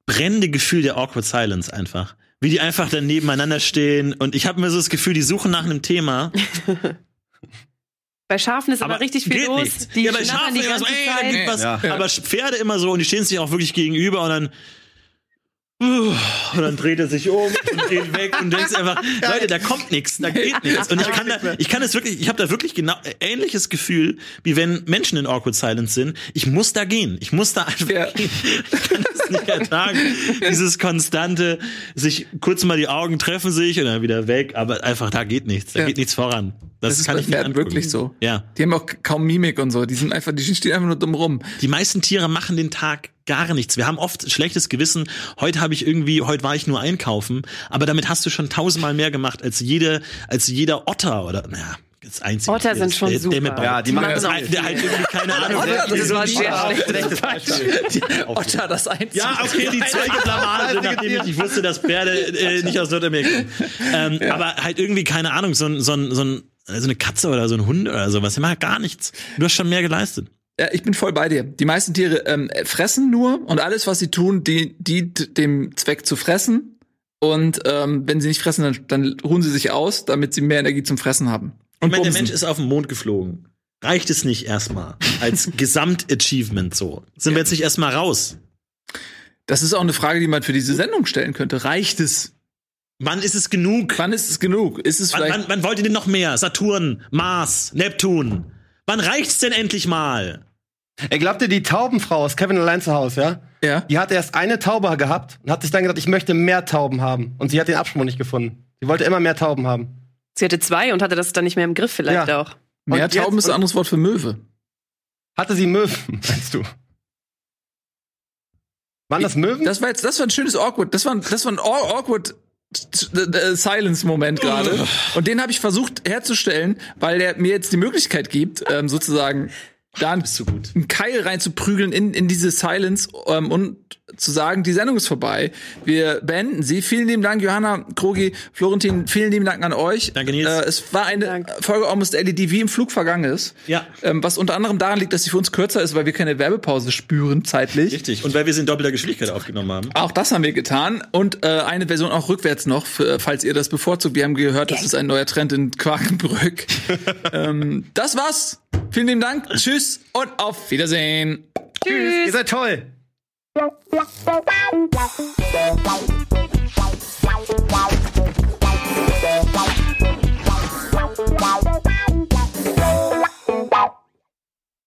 brennende Gefühl der awkward silence einfach. Wie die einfach dann nebeneinander stehen und ich habe mir so das Gefühl, die suchen nach einem Thema. Bei Schafen ist aber, aber richtig viel los. Nicht. Die ja, bei Schafen die immer so, ey, da gibt was. Ja. Aber Pferde immer so und die stehen sich auch wirklich gegenüber und dann und dann dreht er sich um und geht weg und denkst einfach, Leute, da kommt nichts, da geht nichts. Und ich kann da, ich kann es wirklich, ich habe da wirklich genau ähnliches Gefühl, wie wenn Menschen in Awkward Silence sind. Ich muss da gehen. Ich muss da einfach ja. gehen. Ich kann das nicht ertragen. Dieses konstante, sich kurz mal die Augen treffen sich und dann wieder weg, aber einfach da geht nichts, da ja. geht nichts voran. Das, das kann ich nicht wirklich so. Ja. Die haben auch kaum Mimik und so. Die sind einfach, die stehen einfach nur dumm rum. Die meisten Tiere machen den Tag gar nichts. Wir haben oft schlechtes Gewissen. Heute habe ich irgendwie, heute war ich nur einkaufen, aber damit hast du schon tausendmal mehr gemacht als jede, als jeder Otter oder, naja, das einzige. Otter sind schon der, super. Der ja, die machen das, halt, der halt irgendwie keine Ahnung. Otter, das, das war sehr schlechtes Beispiel. Otter, das einzige. Ja, okay, die zweite Blamage, nachdem ich, ich wusste, dass Pferde äh, nicht aus Nordamerika ähm, ja. Aber halt irgendwie, keine Ahnung, so ein, so ein, so ein also eine Katze oder so ein Hund oder sowas, der macht gar nichts. Du hast schon mehr geleistet. Ja, ich bin voll bei dir. Die meisten Tiere ähm, fressen nur und alles, was sie tun, die, dient dem Zweck zu fressen. Und ähm, wenn sie nicht fressen, dann, dann ruhen sie sich aus, damit sie mehr Energie zum Fressen haben. Und wenn der Mensch ist auf den Mond geflogen, reicht es nicht erstmal als Gesamtachievement so? Sind wir jetzt nicht erstmal raus? Das ist auch eine Frage, die man für diese Sendung stellen könnte. Reicht es? Wann ist es genug? Wann ist es genug? Ist es vielleicht? Wann, wann, wann wollt ihr denn noch mehr? Saturn, Mars, Neptun. Wann reicht's denn endlich mal? Er glaubte, die Taubenfrau aus Kevin allein zu Hause, ja? Ja. Die hat erst eine Taube gehabt und hat sich dann gedacht, ich möchte mehr Tauben haben. Und sie hat den Absprung nicht gefunden. Sie wollte immer mehr Tauben haben. Sie hatte zwei und hatte das dann nicht mehr im Griff vielleicht ja. auch. Mehr und Tauben jetzt, ist ein anderes Wort für Möwe. Hatte sie Möwen, meinst du? Waren das Möwen? Das war jetzt, das war ein schönes awkward, das war, das war ein awkward Silence-Moment gerade. Und den habe ich versucht herzustellen, weil der mir jetzt die Möglichkeit gibt, ähm, sozusagen da einen, Keil reinzuprügeln in, in diese Silence ähm, und zu sagen, die Sendung ist vorbei. Wir beenden sie. Vielen lieben Dank, Johanna, Krogi, Florentin, vielen lieben Dank an euch. Danke, Nils. Äh, es war eine Dank. Folge Almost LED, wie im Flug vergangen ist. Ja. Ähm, was unter anderem daran liegt, dass sie für uns kürzer ist, weil wir keine Werbepause spüren, zeitlich. Richtig. Und weil wir sie in doppelter Geschwindigkeit aufgenommen haben. Auch das haben wir getan. Und äh, eine Version auch rückwärts noch, für, falls ihr das bevorzugt. Wir haben gehört, das ist ein neuer Trend in Quakenbrück. ähm, das war's. Vielen lieben Dank. Tschüss und auf Wiedersehen. Tschüss. Ihr seid toll. Wow.